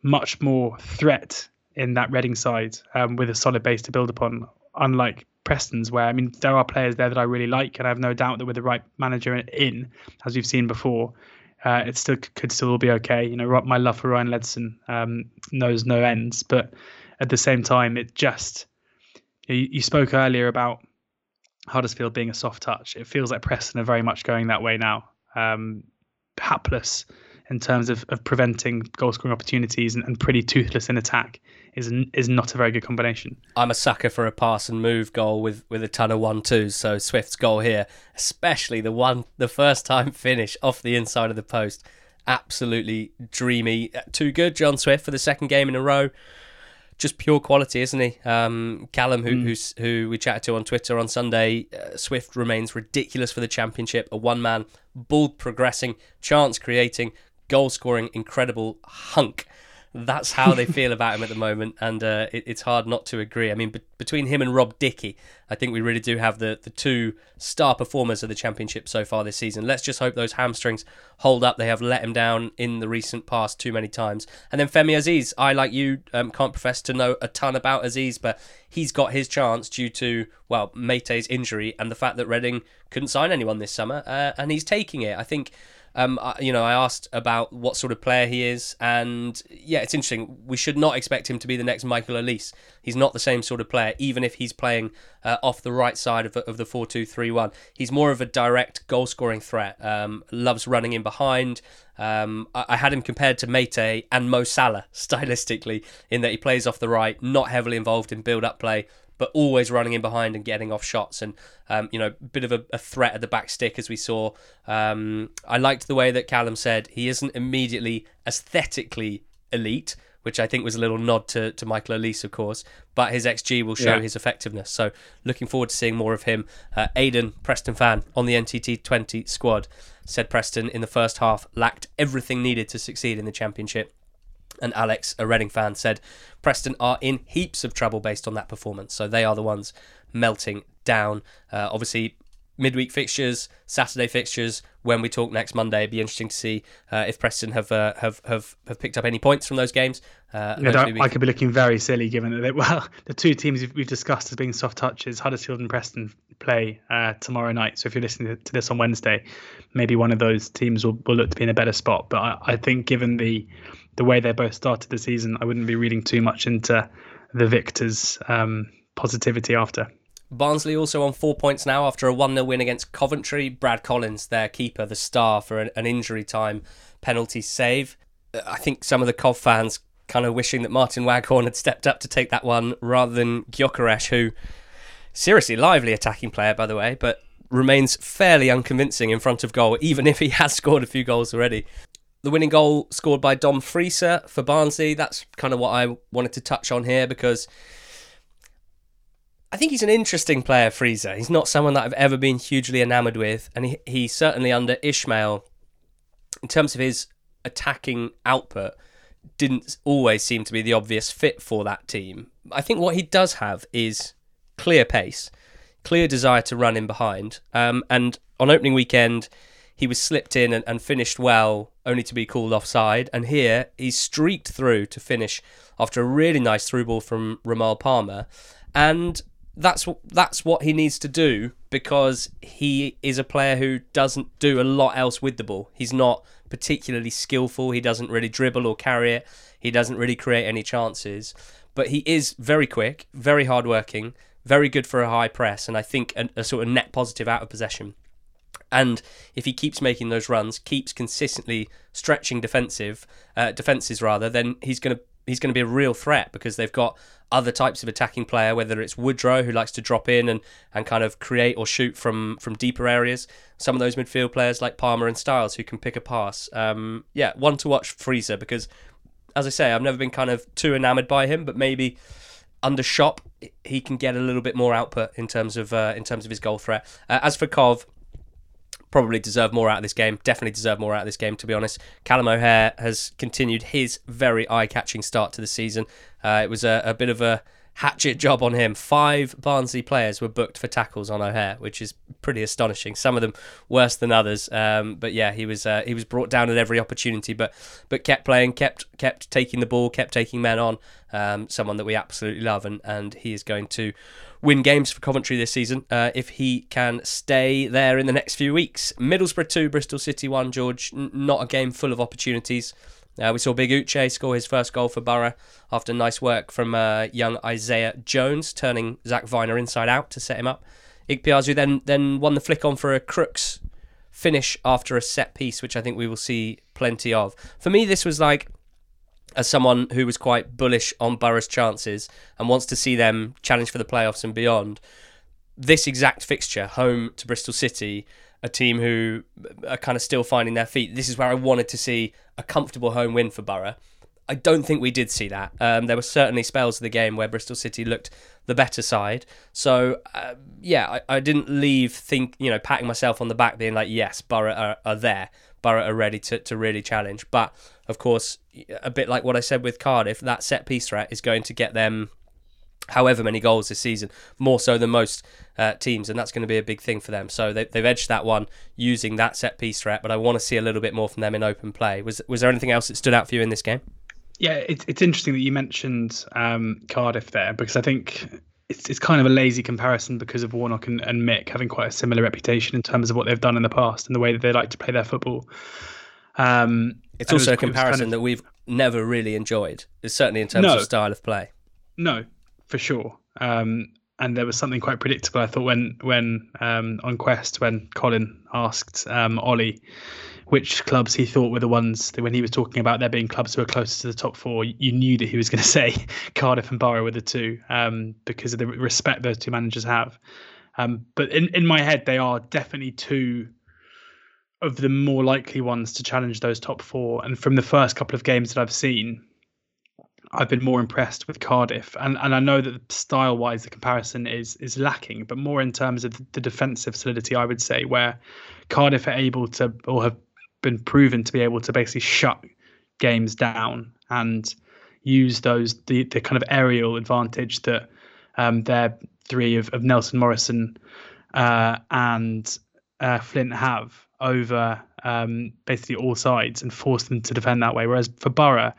much more threat in that Reading side um, with a solid base to build upon. Unlike Preston's, where I mean there are players there that I really like, and I have no doubt that with the right manager in, as we've seen before, uh, it still could still be okay. You know, my love for Ryan Ledson um, knows no ends, but at the same time, it just you, you spoke earlier about Huddersfield being a soft touch. It feels like Preston are very much going that way now. Um, hapless in terms of, of preventing goal scoring opportunities and, and pretty toothless in attack is is not a very good combination. I'm a sucker for a pass and move goal with, with a ton of one twos. So Swift's goal here, especially the one the first time finish off the inside of the post, absolutely dreamy. Too good, John Swift for the second game in a row. Just pure quality, isn't he? Um, Callum, who, mm. who we chatted to on Twitter on Sunday, uh, Swift remains ridiculous for the championship. A one man, ball progressing, chance creating, goal scoring, incredible hunk that's how they feel about him at the moment, and uh, it, it's hard not to agree. I mean, be- between him and Rob Dickie, I think we really do have the, the two star performers of the championship so far this season. Let's just hope those hamstrings hold up. They have let him down in the recent past too many times. And then Femi Azeez, I like you um, can't profess to know a ton about Azeez, but he's got his chance due to well Meite's injury and the fact that Reading couldn't sign anyone this summer, uh, and he's taking it. I think um, I, you know, I asked about what sort of player he is, and yeah, it's interesting. We should not expect him to be the next Michael Olise. He's not the same sort of player, even if he's playing uh, off the right side of, of the 4 2 3 1. He's more of a direct goal scoring threat, um, loves running in behind. Um, I, I, had him compared to Meite and Mo Salah stylistically, in that he plays off the right, not heavily involved in build up play, but always running in behind and getting off shots and um, you know a bit of a, a, threat at the back stick as we saw. Um, I liked the way that Callum said he isn't immediately aesthetically elite, which I think was a little nod to, to Michael Olise, of course, but his XG will show yeah. his effectiveness. So looking forward to seeing more of him. Uh, Aidan, Preston fan on the NTT 20 squad, said Preston in the first half lacked everything needed to succeed in the championship. And Alex, a Reading fan, said Preston are in heaps of trouble based on that performance. So they are the ones melting down. Uh, obviously, midweek fixtures, Saturday fixtures. When we talk next Monday, it'd be interesting to see uh, if Preston have, uh, have have have picked up any points from those games. Uh, I could be looking very silly given that they, well, the two teams we've discussed as being soft touches, Huddersfield and Preston, play uh, tomorrow night. So if you're listening to this on Wednesday, maybe one of those teams will, will look to be in a better spot. But I, I think given the the way they both started the season, I wouldn't be reading too much into the victors' um, positivity after. Barnsley also on four points now after a 1 0 win against Coventry. Brad Collins, their keeper, the star for an, an injury time penalty save. I think some of the Cov fans kind of wishing that Martin Waghorn had stepped up to take that one rather than Gyökeres, who seriously lively attacking player by the way, but remains fairly unconvincing in front of goal, even if he has scored a few goals already. The winning goal scored by Dom Frieser for Barnsley. That's kind of what I wanted to touch on here because I think he's an interesting player, Frieser. He's not someone that I've ever been hugely enamoured with, and he, he certainly under Ismaël, in terms of his attacking output, didn't always seem to be the obvious fit for that team. I think what he does have is clear pace, clear desire to run in behind, um, and on opening weekend he was slipped in and, and finished well, only to be called offside. And here he's streaked through to finish after a really nice through ball from Romal Palmer, and that's that's what he needs to do because he is a player who doesn't do a lot else with the ball. He's not particularly skillful. He doesn't really dribble or carry it. He doesn't really create any chances. But he is very quick, very hardworking, very good for a high press, and I think a, a sort of net positive out of possession. And if he keeps making those runs, keeps consistently stretching defensive uh, defenses rather, then he's going to he's going to be a real threat because they've got other types of attacking player, whether it's Woodrow who likes to drop in and, and kind of create or shoot from from deeper areas. Some of those midfield players like Palmer and Styles who can pick a pass. Um, yeah, one to watch Frieser because, as I say, I've never been kind of too enamoured by him, but maybe under Schopp he can get a little bit more output in terms of uh, in terms of his goal threat. Uh, as for Cov, probably deserve more out of this game. Definitely deserve more out of this game, to be honest. Callum O'Hare has continued his very eye catching start to the season. Uh, it was a, a, bit of a hatchet job on him. Five Barnsley players were booked for tackles on O'Hare, which is pretty astonishing. Some of them worse than others. Um, but yeah, he was uh, he was brought down at every opportunity, but but kept playing, kept kept taking the ball, kept taking men on. Um, someone that we absolutely love, and and he is going to win games for Coventry this season uh, if he can stay there in the next few weeks. Middlesbrough 2, Bristol City 1, George. N- not a game full of opportunities. Uh, we saw Big Uche score his first goal for Boro after nice work from uh, young Isaiah Jones, turning Zach Vyner inside out to set him up. Ikpeazu then then won the flick on for a Crooks finish after a set piece, which I think we will see plenty of. For me, this was like as someone who was quite bullish on Boro's chances and wants to see them challenge for the playoffs and beyond, this exact fixture, home to Bristol City, a team who are kind of still finding their feet, this is where I wanted to see a comfortable home win for Boro. I don't think we did see that. Um, there were certainly spells of the game where Bristol City looked the better side. So uh, yeah, I, I, didn't leave think you know patting myself on the back, being like, yes, Boro are, are there. Boro are ready to, to really challenge. But of course, a bit like what I said with Cardiff, that set piece threat is going to get them however many goals this season, more so than most uh, teams, and that's going to be a big thing for them. So they, have edged that one using that set piece threat, but I want to see a little bit more from them in open play. Was was there anything else that stood out for you in this game? Yeah, it's it's interesting that you mentioned um, Cardiff there because I think it's it's kind of a lazy comparison because of Warnock and, and Mick having quite a similar reputation in terms of what they've done in the past and the way that they like to play their football. Um, it's also it was, a comparison kind of, that we've never really enjoyed, certainly in terms no, of style of play. No, for sure. Um, and there was something quite predictable. I thought when when um, on Quest when Colin asked um, Ollie which clubs he thought were the ones that when he was talking about there being clubs who were closest to the top four, you knew that he was going to say Cardiff and Boro were the two um, because of the respect those two managers have. Um, but in, in my head, they are definitely two of the more likely ones to challenge those top four. And from the first couple of games that I've seen, I've been more impressed with Cardiff, and and I know that style wise the comparison is is lacking, but more in terms of the defensive solidity, I would say, where Cardiff are able to or have been proven to be able to basically shut games down and use those the, the kind of aerial advantage that um, their three of, of Nelson Morrison uh, and uh, Flint have over um, basically all sides and force them to defend that way. Whereas for Boro,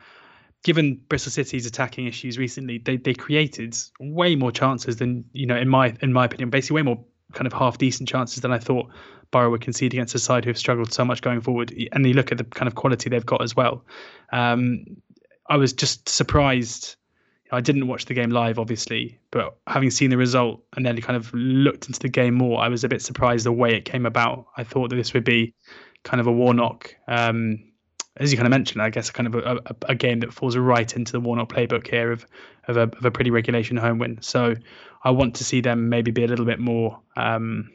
given Bristol City's attacking issues recently, they they created way more chances than you know in my in my opinion, basically way more kind of half decent chances than I thought Boro would concede against a side who have struggled so much going forward. And you look at the kind of quality they've got as well. Um, I was just surprised. I didn't watch the game live, obviously, but having seen the result and then kind of looked into the game more, I was a bit surprised the way it came about. I thought that this would be kind of a Warnock, um, as you kind of mentioned, I guess, a kind of a, a, a, game that falls right into the Warnock playbook here of of a, of a pretty regulation home win. So I want to see them maybe be a little bit more. Um,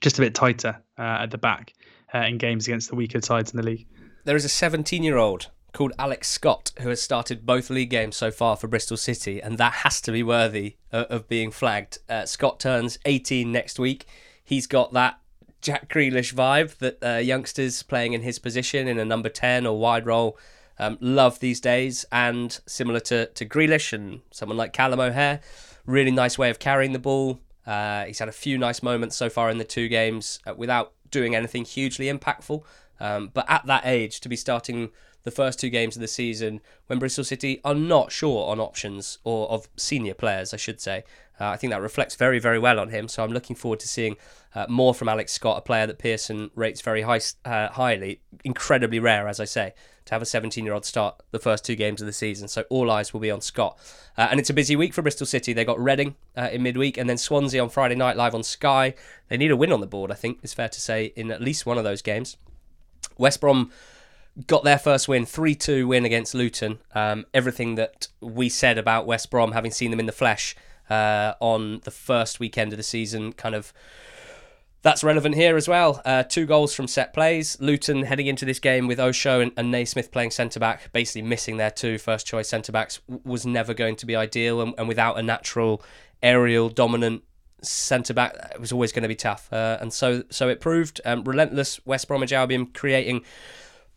just a bit tighter uh, at the back uh, in games against the weaker sides in the league. There is a 17 year old called Alex Scott who has started both league games so far for Bristol City, and that has to be worthy of, of being flagged. Uh, Scott turns 18 next week. He's got that Jack Grealish vibe that uh, youngsters playing in his position in a number 10 or wide role um, love these days, and similar to, to Grealish and someone like Callum O'Hare, really nice way of carrying the ball, uh, he's had a few nice moments so far in the two games uh, without doing anything hugely impactful. Um, but at that age, to be starting the first two games of the season when Bristol City are not sure on options or of senior players, I should say. Uh, I think that reflects very, very well on him. So I'm looking forward to seeing uh, more from Alex Scott, a player that Pearson rates very high, uh, highly. Incredibly rare, as I say, to have a 17 year old start the first two games of the season. So all eyes will be on Scott. Uh, and it's a busy week for Bristol City. They got Reading uh, in midweek and then Swansea on Friday night live on Sky. They need a win on the board, I think, it's fair to say, in at least one of those games. West Brom got their first win, 3 2 win against Luton. Um, everything that we said about West Brom, having seen them in the flesh uh, on the first weekend of the season, kind of. That's relevant here as well. Uh, two goals from set plays. Luton heading into this game with Osho and, and Naismith playing centre back, basically missing their two first choice centre backs, was never going to be ideal. And, and without a natural aerial dominant centre back, it was always going to be tough. Uh, and so so it proved. Um, relentless West Bromwich Albion creating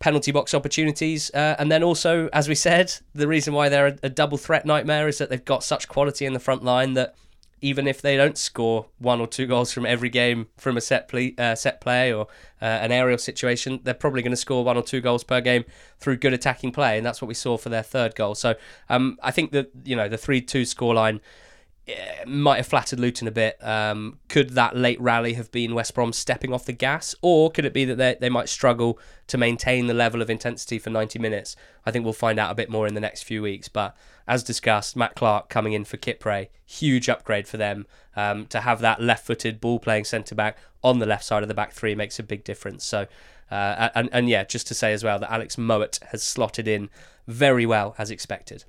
penalty box opportunities. Uh, and then also, as we said, the reason why they're a, a, double threat nightmare is that they've got such quality in the front line that even if they don't score one or two goals from every game from a set play, uh, set play or uh, an aerial situation, they're probably going to score one or two goals per game through good attacking play, and that's what we saw for their third goal. So um, I think that you know the three-two scoreline might have flattered Luton a bit. Um, could that late rally have been West Brom stepping off the gas, or could it be that they, they might struggle to maintain the level of intensity for 90 minutes? I think we'll find out a bit more in the next few weeks. But as discussed, Matt Clarke coming in for Kipre, huge upgrade for them um, to have that left footed ball playing centre back on the left side of the back three makes a big difference. So, uh, and, and yeah, just to say as well that Alex Mowatt has slotted in very well as expected.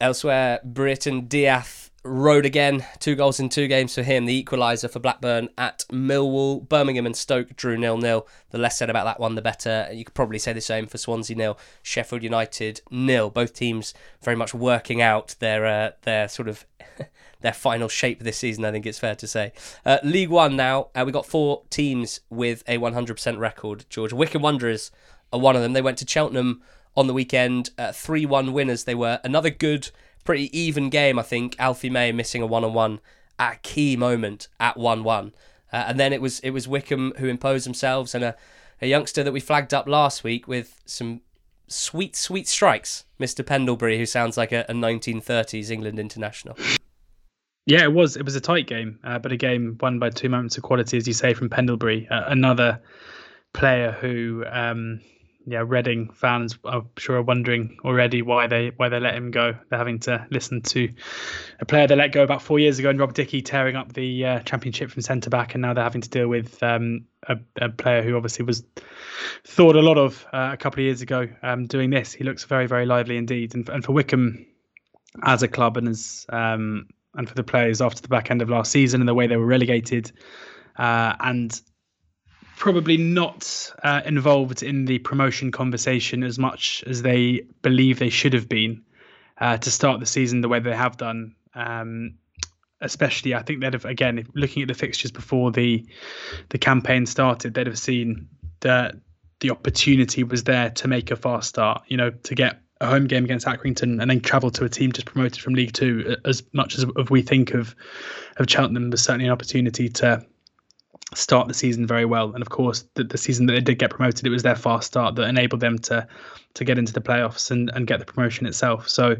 Elsewhere, Brereton Díaz rode again, two goals in two games for him. The equaliser for Blackburn at Millwall. Birmingham and Stoke drew nil nil. The less said about that one, the better. You could probably say the same for Swansea nil, Sheffield United nil. Both teams very much working out their uh, their sort of their final shape this season. I think it's fair to say. Uh, League One now. Uh, we got four teams with a 100% record. George Wycombe Wanderers are one of them. They went to Cheltenham on the weekend. Uh, 3 1 winners they were. Another good, pretty even game, I think. Alfie May missing a one on one at a key moment at 1 1. Uh, and then it was it was Wycombe who imposed themselves and a, a youngster that we flagged up last week with some sweet, sweet strikes, Mr. Pendlebury, who sounds like a, a 1930s England international. Yeah, it was. It was a tight game, uh, but a game won by two moments of quality, as you say, from Pendlebury. Uh, another player who um, yeah, Reading fans I'm sure are wondering already why they why they let him go. They're having to listen to a player they let go about four years ago, and Rob Dickie tearing up the uh, championship from centre back, and now they're having to deal with um, a, a, player who obviously was thought a lot of uh, a couple of years ago. Um, doing this, he looks very very lively indeed, and, and for Wycombe as a club and as um, and for the players after the back end of last season and the way they were relegated. Uh, and probably not uh, involved in the promotion conversation as much as they believe they should have been uh, to start the season the way they have done. Um, especially, I think they'd have again looking at the fixtures before the the campaign started, they'd have seen that the opportunity was there to make a fast start. You know, to get a home game against Accrington and then travel to a team just promoted from League Two. As much as, we think of of Cheltenham, there's certainly an opportunity to start the season very well. And of course, the, the season that they did get promoted, it was their fast start that enabled them to to get into the playoffs and, and get the promotion itself. So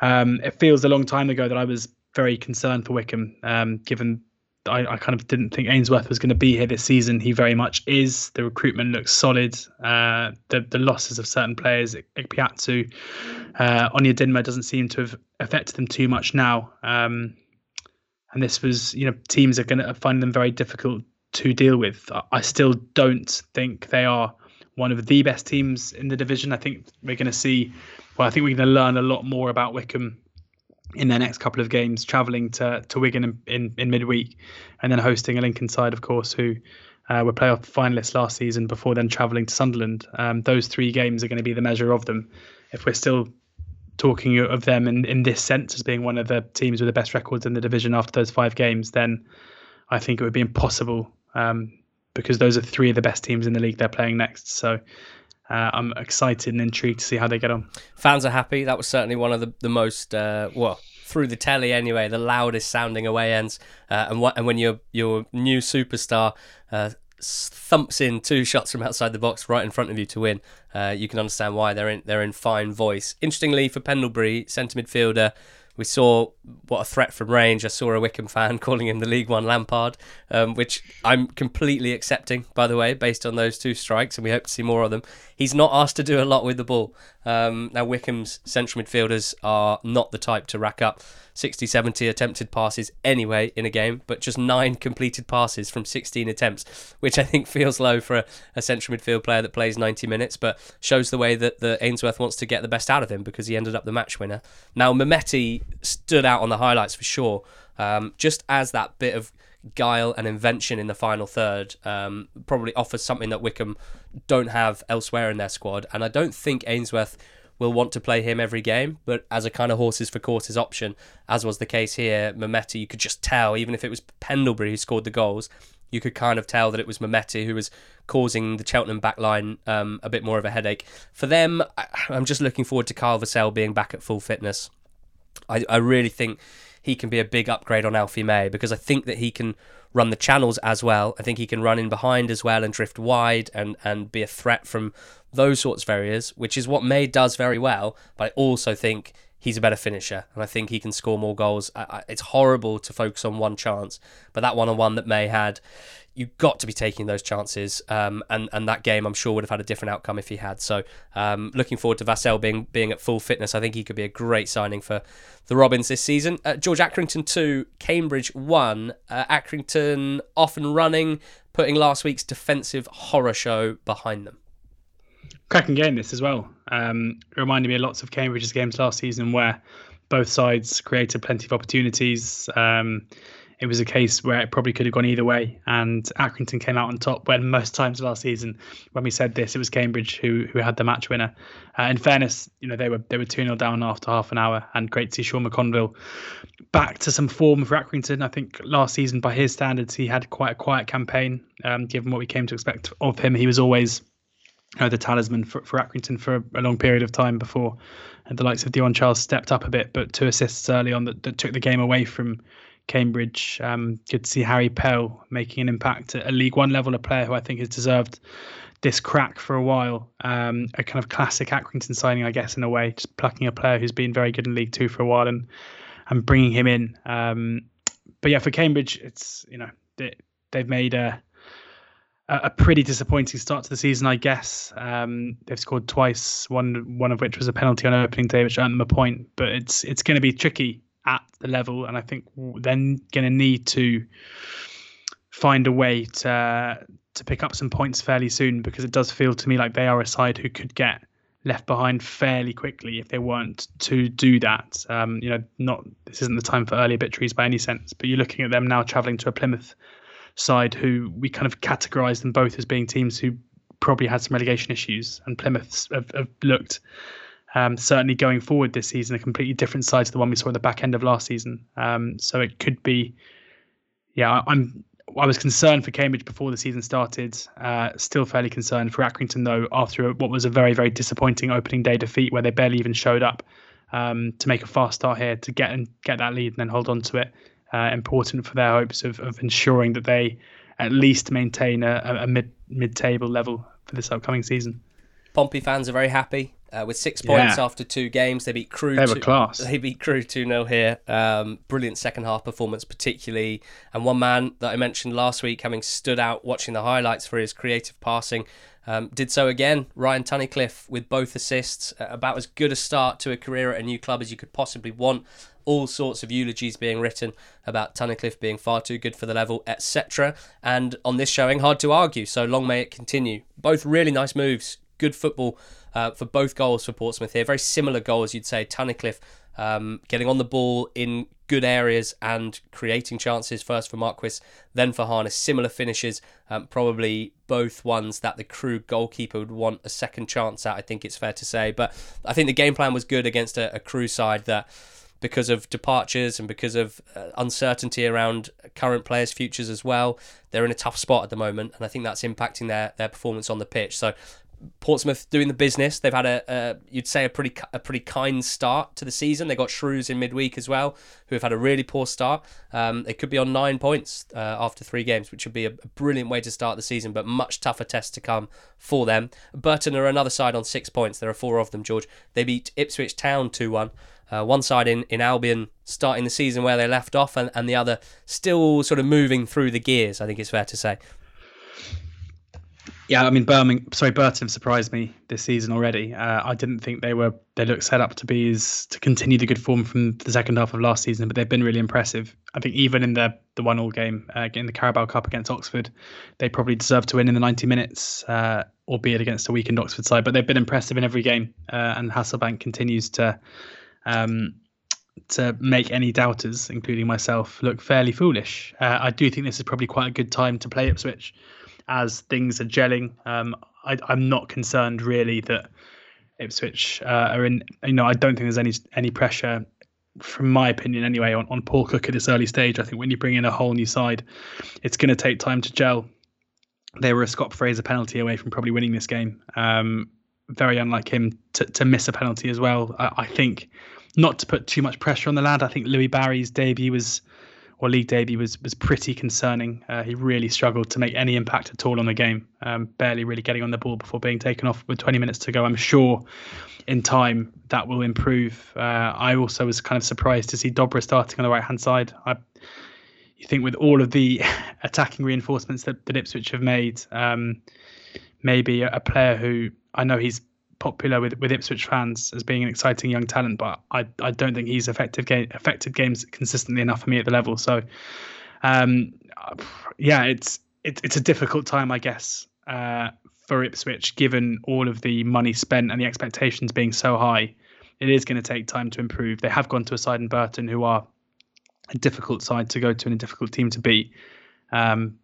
um, it feels a long time ago that I was very concerned for Wycombe, um, given I, I, kind of didn't think Ainsworth was going to be here this season. He very much is. The recruitment looks solid. Uh, the the losses of certain players, Ikpeazu, uh, Onyedinma doesn't seem to have affected them too much now. Um, and this was, you know, teams are going to find them very difficult to deal with. I still don't think they are one of the best teams in the division. I think we're going to see, well, I think we're going to learn a lot more about Wycombe in their next couple of games, travelling to, to Wigan in, in, in, midweek and then hosting a Lincoln side, of course, who uh, were playoff finalists last season before then travelling to Sunderland. Um, those three games are going to be the measure of them. If we're still talking of them in, in this sense as being one of the teams with the best records in the division after those five games, then I think it would be impossible um, because those are three of the best teams in the league they're playing next. So uh, I'm excited and intrigued to see how they get on. Fans are happy. That was certainly one of the, the most, uh, well, through the telly anyway, the loudest sounding away ends. Uh, and, what, and when your your new superstar uh, thumps in two shots from outside the box right in front of you to win. Uh, you can understand why they're in they're in fine voice. Interestingly, for Pendlebury, centre midfielder, we saw what a threat from range. I saw a Wycombe fan calling him the League One Lampard, um, which I'm completely accepting, by the way, based on those two strikes, and we hope to see more of them. He's not asked to do a lot with the ball. Um, now, Wycombe's central midfielders are not the type to rack up 60, 70 attempted passes anyway in a game, but just nine completed passes from 16 attempts, which I think feels low for a, a central midfield player that plays 90 minutes, but shows the way that the Ainsworth wants to get the best out of him because he ended up the match winner. Now, Mehmeti stood out on the highlights for sure, um, just as that bit of guile and invention in the final third um, probably offers something that Wycombe don't have elsewhere in their squad. And I don't think Ainsworth will want to play him every game, but as a kind of horses for courses option, as was the case here, Mehmeti, you could just tell, even if it was Pendlebury who scored the goals, you could kind of tell that it was Mehmeti who was causing the Cheltenham backline um, a bit more of a headache. For them, I'm just looking forward to Kyle Vassell being back at full fitness. I, I really think he can be a big upgrade on Alfie May because I think that he can run the channels as well. I think he can run in behind as well and drift wide and, and be a threat from those sorts of areas, which is what May does very well. But I also think he's a better finisher, and I think he can score more goals. I, I, it's horrible to focus on one chance, but that one on one that May had, you've got to be taking those chances. Um, and and that game, I'm sure, would have had a different outcome if he had. So, um, looking forward to Vassell being being at full fitness. I think he could be a great signing for the Robins this season. Uh, George Accrington two, Cambridge one. Uh, Accrington off and running putting last week's defensive horror show behind them. Cracking game this as well. Um, reminded me of lots of Cambridge's games last season where both sides created plenty of opportunities. Um, it was a case where it probably could have gone either way, and Accrington came out on top. When most times last season, when we said this, it was Cambridge who who had the match winner. Uh, in fairness, you know they were they were two 0 down after half an hour, and great to see Sean McConville back to some form for Accrington. I think last season, by his standards, he had quite a quiet campaign. Um, given what we came to expect of him, he was always the talisman for, for Accrington for a long period of time before and the likes of Dion Charles stepped up a bit, but two assists early on that, that took the game away from Cambridge. Um, good to see Harry Pell making an impact at a League One level, a player who I think has deserved this crack for a while. Um, a kind of classic Accrington signing, I guess, in a way, just plucking a player who's been very good in League Two for a while and and bringing him in. Um, but yeah, for Cambridge, it's you know they, they've made a a pretty disappointing start to the season, I guess. Um, they've scored twice, one one of which was a penalty on opening day, which earned them a point. But it's it's going to be tricky at the level, and I think they're going to need to find a way to to pick up some points fairly soon because it does feel to me like they are a side who could get left behind fairly quickly if they weren't to do that. Um, you know, not this isn't the time for early obituaries by any sense, but you're looking at them now travelling to a Plymouth side who we kind of categorised them both as being teams who probably had some relegation issues, and Plymouth have, have looked um, certainly going forward this season a completely different side to the one we saw at the back end of last season. Um, so it could be, yeah, I'm. I was concerned for Cambridge before the season started. Uh, still fairly concerned for Accrington though after what was a very very disappointing opening day defeat where they barely even showed up um, to make a fast start here to get and get that lead and then hold on to it uh, important for their hopes of, of ensuring that they at least maintain a, a mid mid table level for this upcoming season. Pompey fans are very happy uh, with six points yeah. after two games. They beat Crewe. They were two, class. They beat Crewe two 0 here. Um, brilliant second half performance, particularly. And one man that I mentioned last week, having stood out watching the highlights for his creative passing, um, did so again. Ryan Tunnicliffe with both assists, uh, about as good a start to a career at a new club as you could possibly want all sorts of eulogies being written about Tunnicliffe being far too good for the level, etc. And on this showing, hard to argue. So long may it continue. Both really nice moves, good football uh, for both goals for Portsmouth here. Very similar goals, you'd say. Tunnicliffe um, getting on the ball in good areas and creating chances first for Marquis, then for Harness. Similar finishes, um, probably both ones that the Crewe goalkeeper would want a second chance at, I think it's fair to say. But I think the game plan was good against a, a Crewe side that because of departures and because of uh, uncertainty around current players' futures as well. They're in a tough spot at the moment, and I think that's impacting their their performance on the pitch. So. Portsmouth doing the business. They've had a, a, you'd say a pretty a pretty kind start to the season. They got Shrews in midweek as well, who have had a really poor start. Um, they could be on nine points uh, after three games, which would be a, a, brilliant way to start the season, but much tougher test to come for them. Burton are another side on six points. There are four of them. George. They beat Ipswich Town two one. Uh, one side in, in Albion starting the season where they left off, and, and the other still sort of moving through the gears, I think it's fair to say. Yeah, I mean, Birmingham, sorry, Burton surprised me this season already. Uh, I didn't think they were they looked set up to be as to continue the good form from the second half of last season, but they've been really impressive. I think even in the the one all game uh, in the Carabao Cup against Oxford, they probably deserved to win in the 90 minutes, uh, albeit against a weakened Oxford side. But they've been impressive in every game, uh, and Hasselbaink continues to um, to make any doubters, including myself, look fairly foolish. Uh, I do think this is probably quite a good time to play Ipswich as things are gelling. Um, I, am not concerned really that Ipswich uh, are in. You know, I don't think there's any any pressure, from my opinion anyway, on, on Paul Cook at this early stage. I think when you bring in a whole new side, it's going to take time to gel. They were a Scott Fraser penalty away from probably winning this game. Um, very unlike him to, to miss a penalty as well. I, I think not to put too much pressure on the lad. I think Louie Barry's debut was, or league debut was was pretty concerning. Uh, he really struggled to make any impact at all on the game. Um, barely really getting on the ball before being taken off with 20 minutes to go. I'm sure in time that will improve. Uh, I also was kind of surprised to see Dobra starting on the right hand side. I, you think with all of the attacking reinforcements that, that Ipswich have made, um, maybe a player who I know he's popular with, with Ipswich fans as being an exciting young talent, but I, I don't think he's effective game affected games consistently enough for me at the level. So, um, yeah, it's it, it's a difficult time, I guess, uh, for Ipswich, given all of the money spent and the expectations being so high. It is going to take time to improve. They have gone to a side in Burton who are a difficult side to go to and a difficult team to beat. Um,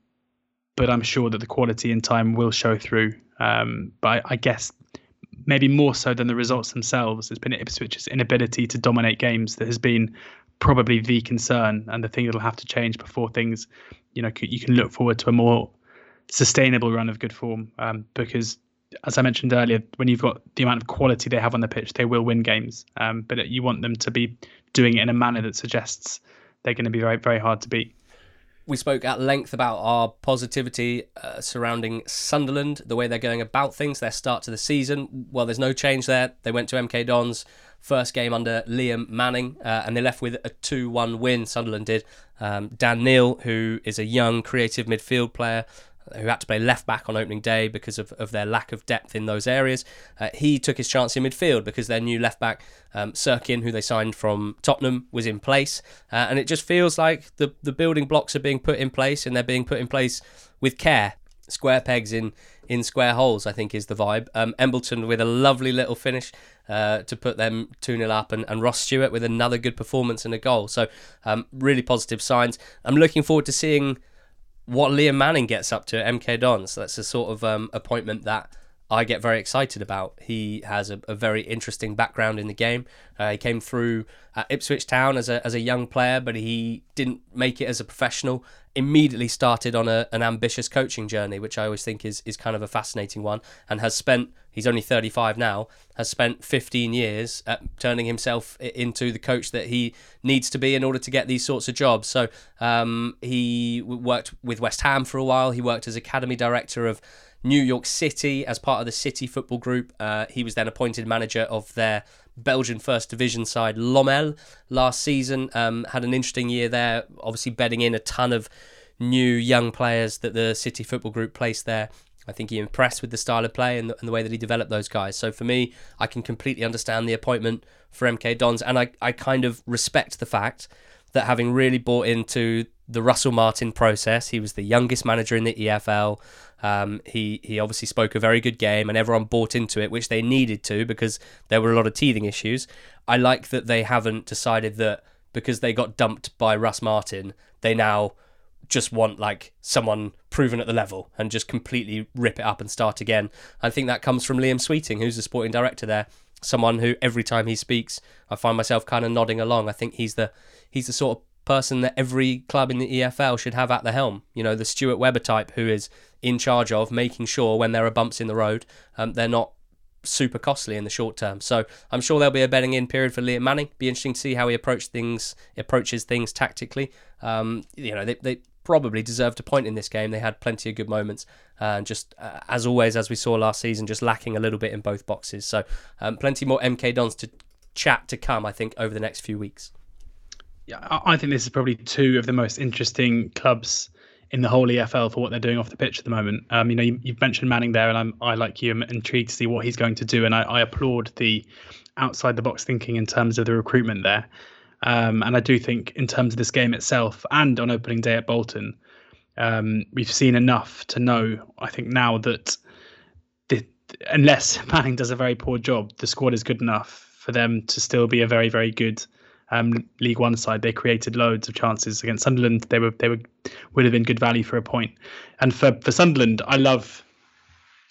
but I'm sure that the quality in time will show through. Um, but I, I, guess maybe more so than the results themselves, it's been Ipswich's inability to dominate games that has been probably the concern and the thing that'll have to change before things, you know, you can look forward to a more sustainable run of good form. Um, because as I mentioned earlier, when you've got the amount of quality they have on the pitch, they will win games. Um, but you want them to be doing it in a manner that suggests they're going to be very, very hard to beat. We spoke at length about our positivity uh, surrounding Sunderland, the way they're going about things, their start to the season. Well, there's no change there. They went to MK Dons, first game under Liam Manning, uh, and they left with a 2 1 win, Sunderland did. Um, Dan Neil, who is a young, creative midfield player, who had to play left back on opening day because of, of their lack of depth in those areas. Uh, he took his chance in midfield because their new left back, um, who they signed from Tottenham, was in place. Uh, and it just feels like the, the building blocks are being put in place and they're being put in place with care. Square pegs in, in square holes, I think, is the vibe. Um, Embleton with a lovely little finish uh, to put them 2 0 up, and, and Ross Stewart with another good performance and a goal. So, um, really positive signs. I'm looking forward to seeing what Liam Manning gets up to at MK Dons. That's a sort of um, appointment that I get very excited about. He has a, a very interesting background in the game. Uh, he came through Ipswich Town as a, as a young player, but he didn't make it as a professional. Immediately started on a, an ambitious coaching journey, which I always think is, is kind of a fascinating one, and has spent, he's only 35 now, has spent 15 years at turning himself into the coach that he needs to be in order to get these sorts of jobs. So um, he worked with West Ham for a while, he worked as academy director of New York City as part of the City Football Group. Uh, he was then appointed manager of their Belgian First Division side, Lommel, last season. Um, had an interesting year there, obviously bedding in a ton of new young players that the City Football Group placed there. I think he impressed with the style of play and the, and the, way that he developed those guys. So for me, I can completely understand the appointment for MK Dons, and I, I kind of respect the fact that having really bought into the Russell Martin process, he was the youngest manager in the EFL. Um, he he obviously spoke a very good game, and everyone bought into it, which they needed to because there were a lot of teething issues. I like that they haven't decided that because they got dumped by Russ Martin, they now just want like someone proven at the level and just completely rip it up and start again. I think that comes from Liam Sweeting, who's the sporting director there. Someone who every time he speaks, I find myself kind of nodding along. I think he's the he's the sort of person that every club in the EFL should have at the helm. You know, the Stuart Webber type who is in charge of making sure when there are bumps in the road, um, they're not super costly in the short term. So I'm sure there'll be a betting in period for Liam Manning. Be interesting to see how he approach things approaches things tactically. Um, you know, they, they probably deserved a point in this game. They had plenty of good moments, and just uh, as always, as we saw last season, just lacking a little bit in both boxes. So um, plenty more MK Dons to chat to come, I think, over the next few weeks I think this is probably two of the most interesting clubs in the whole EFL for what they're doing off the pitch at the moment. Um, you know, you, have mentioned Manning there, and I'm, I like you, am intrigued to see what he's going to do, and I, I applaud the outside the box thinking in terms of the recruitment there. Um, and I do think, in terms of this game itself, and on opening day at Bolton, um, we've seen enough to know. I think now that the, unless Manning does a very poor job, the squad is good enough for them to still be a very, very good um, League One side, they created loads of chances against Sunderland. They were they were would have been good value for a point. And for for Sunderland, I love.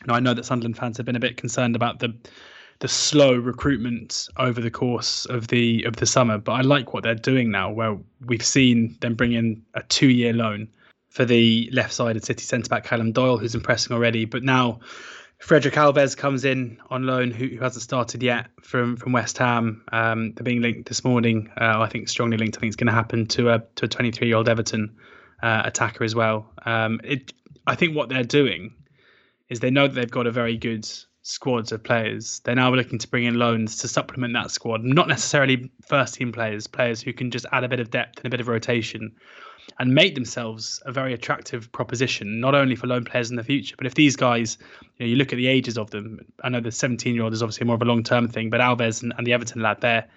You know, I know that Sunderland fans have been a bit concerned about the the slow recruitment over the course of the of the summer, but I like what they're doing now. Where we've seen them bring in a two year loan for the left-sided City centre back Callum Doyle, who's impressing already, but now Frederik Alves comes in on loan, who, who, hasn't started yet from from West Ham. Um, they're being linked this morning. Uh, I think strongly linked. I think it's going to happen to a to a 23 year old Everton uh, attacker as well. Um, it, I think what they're doing is they know that they've got a very good squads of players. They're now looking to bring in loans to supplement that squad, not necessarily first team players, players who can just add a bit of depth and a bit of rotation and make themselves a very attractive proposition, not only for loan players in the future, but if these guys, you know, you look at the ages of them. I know the 17 year old is obviously more of a long term thing, but Alves and, and, the Everton lad, they're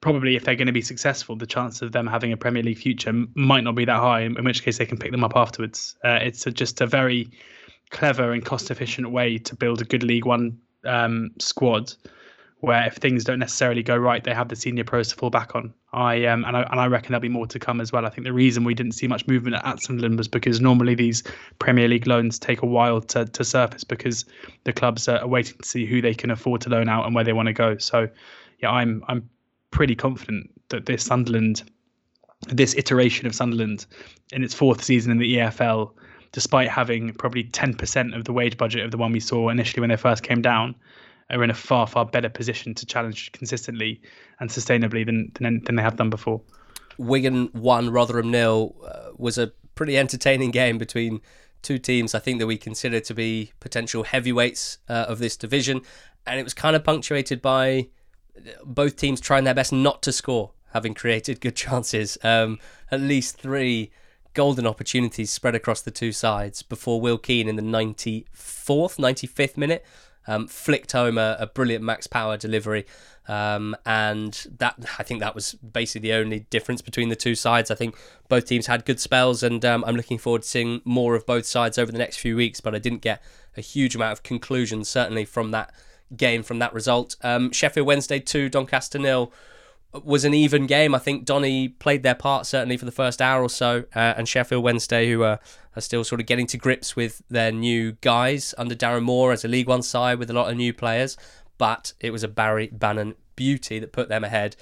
probably if they're going to be successful, the chance of them having a Premier League future might not be that high. In, which case, they can pick them up afterwards. Uh, it's a, just a very clever and cost-efficient way to build a good League One um, squad, where if things don't necessarily go right, they have the senior pros to fall back on. I um, and I and I reckon there'll be more to come as well. I think the reason we didn't see much movement at Sunderland was because normally these Premier League loans take a while to to surface because the clubs are waiting to see who they can afford to loan out and where they want to go. So, yeah, I'm I'm pretty confident that this Sunderland, this iteration of Sunderland, in its fourth season in the EFL, despite having probably 10% of the wage budget of the one we saw initially when they first came down, are in a far far better position to challenge consistently and sustainably than than, than they have done before. Wigan one, Rotherham nil uh, was a pretty entertaining game between two teams I think that we consider to be potential heavyweights uh, of this division, and it was kind of punctuated by both teams trying their best not to score, having created good chances. Um, at least three golden opportunities spread across the two sides before Will Keane in the 94th, 95th minute um, flicked home a, a, brilliant Max Power delivery. Um, and that I think that was basically the only difference between the two sides. I think both teams had good spells, and um, I'm looking forward to seeing more of both sides over the next few weeks. But I didn't get a huge amount of conclusions, certainly from that game from that result. Um, Sheffield Wednesday 2, Doncaster nil was an even game. I think Donny played their part certainly for the first hour or so, uh, and Sheffield Wednesday, who are, are still sort of getting to grips with their new guys under Darren Moore as a League One side with a lot of new players. But it was a Barry Bannan beauty that put them ahead.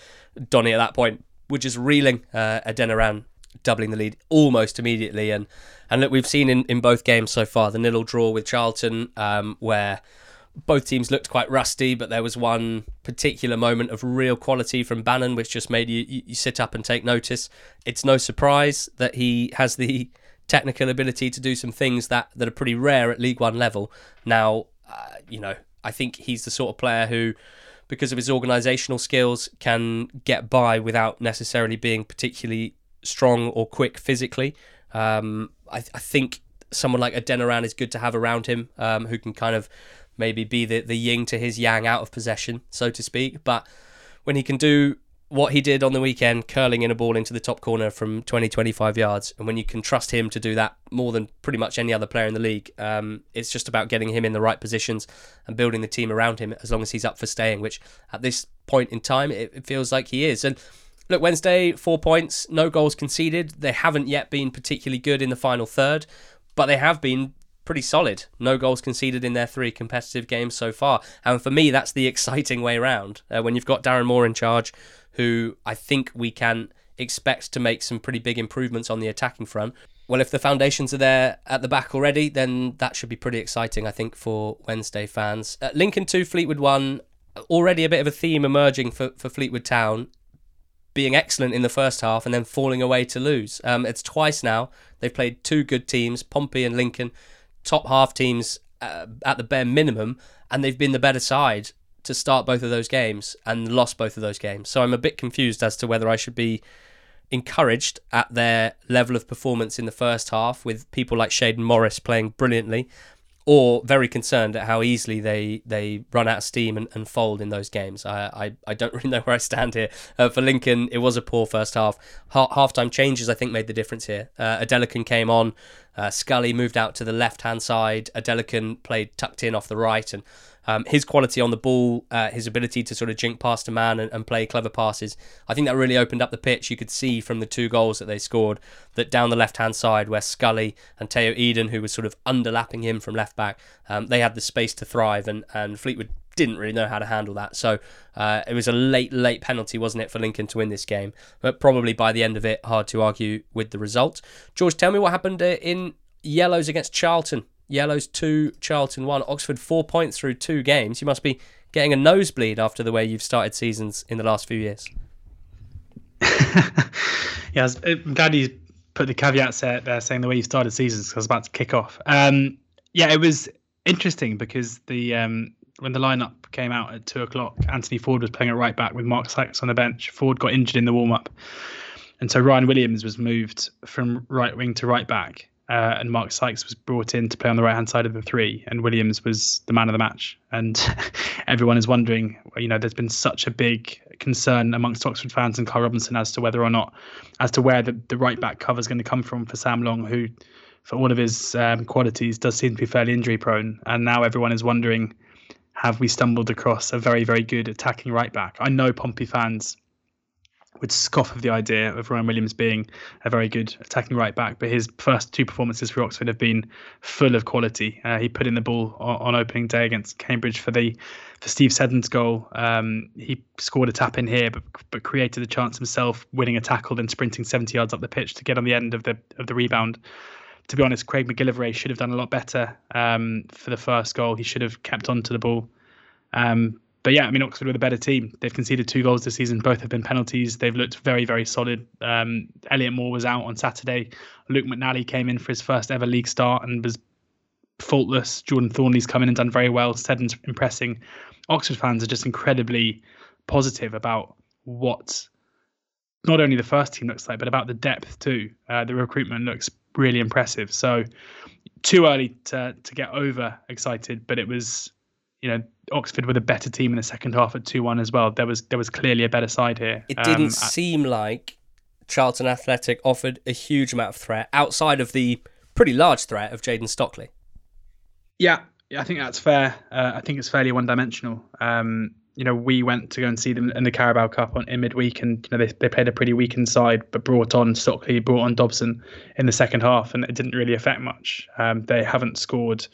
Donny at that point were just reeling. Uh, Adeniran doubling the lead almost immediately, and and look, we've seen in, in both games so far the nil draw with Charlton, um, where both teams looked quite rusty, but there was one particular moment of real quality from Bannan, which just made you, you, sit up and take notice. It's no surprise that he has the technical ability to do some things that, that are pretty rare at League One level. Now, uh, you know, I think he's the sort of player who, because of his organisational skills, can get by without necessarily being particularly strong or quick physically. Um, I, I, think someone like Adeniran is good to have around him, um, who can kind of maybe be the, the yin to his yang out of possession, so to speak. But when he can do what he did on the weekend, curling in a ball into the top corner from 20, 25 yards, and when you can trust him to do that more than pretty much any other player in the league, um, it's just about getting him in the right positions and building the team around him as long as he's up for staying, which at this point in time, it, it feels like he is. And look, Wednesday, four points, no goals conceded. They haven't yet been particularly good in the final third, but they have been pretty solid. No goals conceded in their three competitive games so far. And for me, that's the exciting way around. Uh, when you've got Darren Moore in charge, who I think we can expect to make some pretty big improvements on the attacking front. Well, if the foundations are there at the back already, then that should be pretty exciting, I think, for Wednesday fans. Uh, Lincoln 2, Fleetwood 1, already a bit of a theme emerging for, for Fleetwood Town being excellent in the first half and then falling away to lose. Um, it's twice now. They've played two good teams, Pompey and Lincoln, top half teams uh, at the bare minimum, and they've been the better side to start both of those games and lost both of those games. So I'm a bit confused as to whether I should be encouraged at their level of performance in the first half with people like Shayden Morris playing brilliantly or very concerned at how easily they they run out of steam and, and fold in those games. I, I, I don't really know where I stand here. Uh, for Lincoln, it was a poor first half. Ha- halftime changes, I think, made the difference here. Uh, Adelakun came on. Uh, Scully moved out to the left hand side. Adelakun played tucked in off the right, and um, his quality on the ball, uh, his ability to sort of jink past a man and, and, play clever passes, I think that really opened up the pitch. You could see from the two goals that they scored that down the left hand side, where Scully and Teo Eden, who was sort of underlapping him from left back, um, they had the space to thrive, and, and Fleetwood didn't really know how to handle that. So uh, it was a late, late penalty, wasn't it, for Lincoln to win this game? But probably by the end of it, hard to argue with the result. George, tell me what happened uh, in yellows against Charlton Yellows 2, Charlton 1. Oxford 4 points through two games. You must be getting a nosebleed after the way you've started seasons in the last few years. yeah, I'm glad you put the caveats there saying the way you started seasons because I was about to kick off. Um, yeah, it was interesting because the um, when the lineup came out at two o'clock, Anthony Forde was playing at right back with Mark Sykes on the bench. Forde got injured in the warm up, and so Ryan Williams was moved from right wing to right back uh, and Mark Sykes was brought in to play on the right hand side of the three, and Williams was the man of the match. And everyone is wondering, you know, there's been such a big concern amongst Oxford fans and Karl Robinson as to whether or not, as to where the, the right back cover is going to come from for Sam Long, who, for all of his um, qualities, does seem to be fairly injury prone. And now everyone is wondering, have we stumbled across a very, very good attacking right back? I know Pompey fans would scoff of the idea of Ryan Williams being a very good attacking right back, but his first two performances for Oxford have been full of quality. Uh, he put in the ball on, on, opening day against Cambridge for the for Steve Seddon's goal. Um, he scored a tap in here, but but created the chance himself, winning a tackle, then sprinting 70 yards up the pitch to get on the end of the of the rebound. To be honest, Craig MacGillivray should have done a lot better um, for the first goal. He should have kept on to the ball. Um, but yeah, I mean, Oxford were the better team. They've conceded two goals this season. Both have been penalties. They've looked very, very solid. Um, Elliott Moore was out on Saturday. Luke McNally came in for his first ever league start and was faultless. Jordan Thorniley's come in and done very well. Seddon's impressing. Oxford fans are just incredibly positive about what not only the first team looks like, but about the depth too. Uh, the recruitment looks really impressive. So too early to to get over excited, but it was you know Oxford were the better team in the second half at two one as well. There was there was clearly a better side here. It didn't um, seem like Charlton Athletic offered a huge amount of threat outside of the pretty large threat of Jayden Stockley. Yeah, I think that's fair. Uh, I think it's fairly one dimensional. Um, you know, we went to go and see them in the Carabao Cup on, in midweek, and you know they, they played a pretty weak inside, but brought on Stockley, brought on Dobson in the second half, and it didn't really affect much. Um, they haven't scored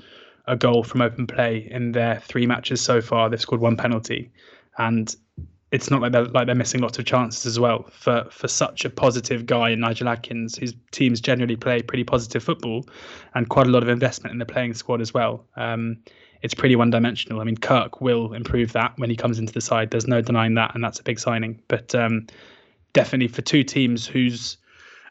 a goal from open play in their three matches so far. They've scored one penalty, and it's not like they're like they're missing lots of chances as well. For for such a positive guy in Nigel Adkins, whose teams generally play pretty positive football, and quite a lot of investment in the playing squad as well. Um, it's pretty one dimensional. I mean, Kirk will improve that when he comes into the side. There's no denying that, and that's a big signing. But um, definitely for two teams whose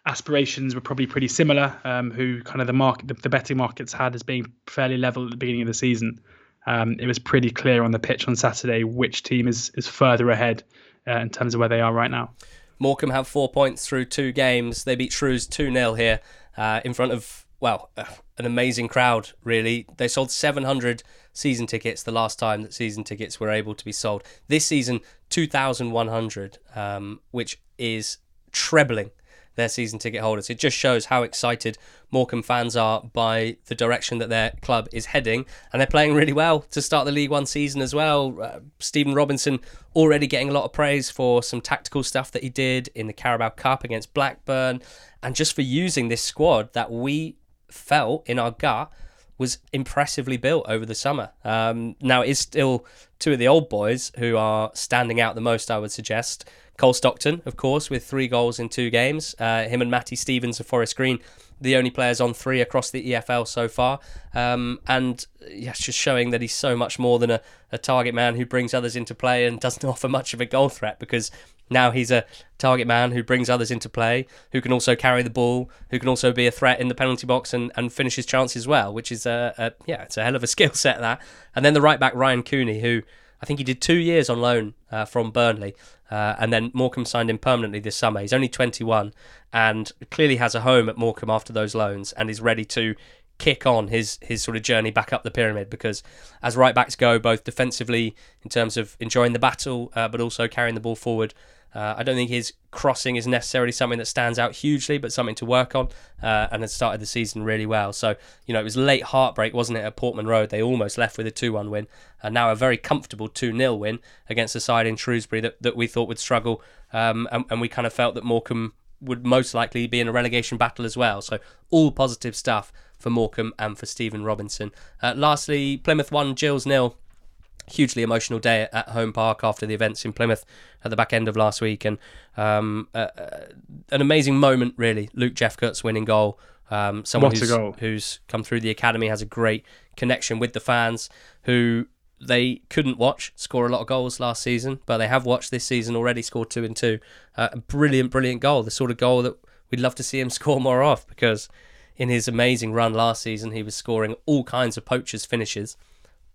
aspirations were probably pretty similar. Um, who kind of the market, the, the, betting markets had as being fairly level at the beginning of the season. Um, it was pretty clear on the pitch on Saturday which team is is further ahead uh, in terms of where they are right now. Morecambe have four points through two games. They beat Shrews 2 0 here uh, in front of, well, uh, an amazing crowd, really. They sold 700 season tickets the last time that season tickets were able to be sold. This season, 2,100, um, which is trebling their season ticket holders. It just shows how excited Morecambe fans are by the direction that their club is heading, and they're playing really well to start the League One season as well. Uh, Stephen Robinson already getting a lot of praise for some tactical stuff that he did in the Carabao Cup against Blackburn, and just for using this squad that we felt in our gut was impressively built over the summer. Um, now it is still two of the old boys who are standing out the most, I would suggest. Cole Stockton, of course, with three goals in two games. Uh, him and Matty Stevens of Forest Green, the only players on three across the EFL so far. Um, and yeah, just showing that he's so much more than a, a target man who brings others into play and doesn't offer much of a goal threat because now he's a target man who brings others into play, who can also carry the ball, who can also be a threat in the penalty box and, and finish his chances well, which is a, a yeah, it's a hell of a skill set that. And then the right back Ryan Cooney, who I think he did two years on loan uh, from Burnley, uh, and then Morecambe signed him permanently this summer. He's only 21 and clearly has a home at Morecambe after those loans, and is ready to kick on his his sort of journey back up the pyramid because as right backs go, both defensively in terms of enjoying the battle, uh, but also carrying the ball forward uh, I don't think his crossing is necessarily something that stands out hugely, but something to work on, uh, and has started the season really well. So, you know, it was late heartbreak, wasn't it, at Portman Road? They almost left with a 2 1 win, and now a very comfortable 2 0 win against a side in Shrewsbury that, that we thought would struggle, um, and, and we kind of felt that Morecambe would most likely be in a relegation battle as well. So, all positive stuff for Morecambe and for Stephen Robinson. Uh, lastly, Plymouth 1, Gills nil hugely emotional day at home park after the events in Plymouth at the back end of last week, and um, uh, uh, an amazing moment really. Luke Jephcott's winning goal. Um, someone who's, goal. who's come through the academy has a great connection with the fans who they couldn't watch score a lot of goals last season, but they have watched this season already. Scored two and two, uh, a brilliant, brilliant goal. The sort of goal that we'd love to see him score more of because in his amazing run last season, he was scoring all kinds of poachers finishes.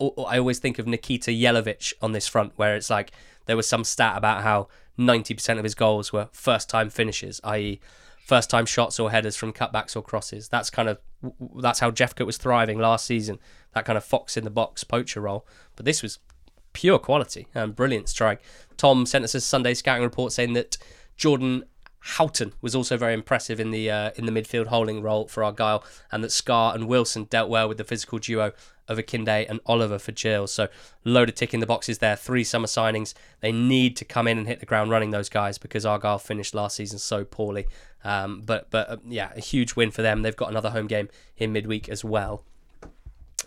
I always think of Nikica Jelavic on this front, where it's like there was some stat about how 90% of his goals were first time finishes, i.e., first time shots or headers from cutbacks or crosses. That's kind of that's how Jephcott was thriving last season. That kind of fox in the box poacher role. But this was pure quality and brilliant strike. Tom sent us a Sunday scouting report saying that Jordan Houghton was also very impressive in the uh, in the midfield holding role for Argyle, and that Scarr and Wilson dealt well with the physical duo of Akinde and Oliver for Gill. So load of tick in the boxes there. Three summer signings. They need to come in and hit the ground running. Those guys because Argyle finished last season so poorly. Um, but but uh, yeah, a huge win for them. They've got another home game in midweek as well.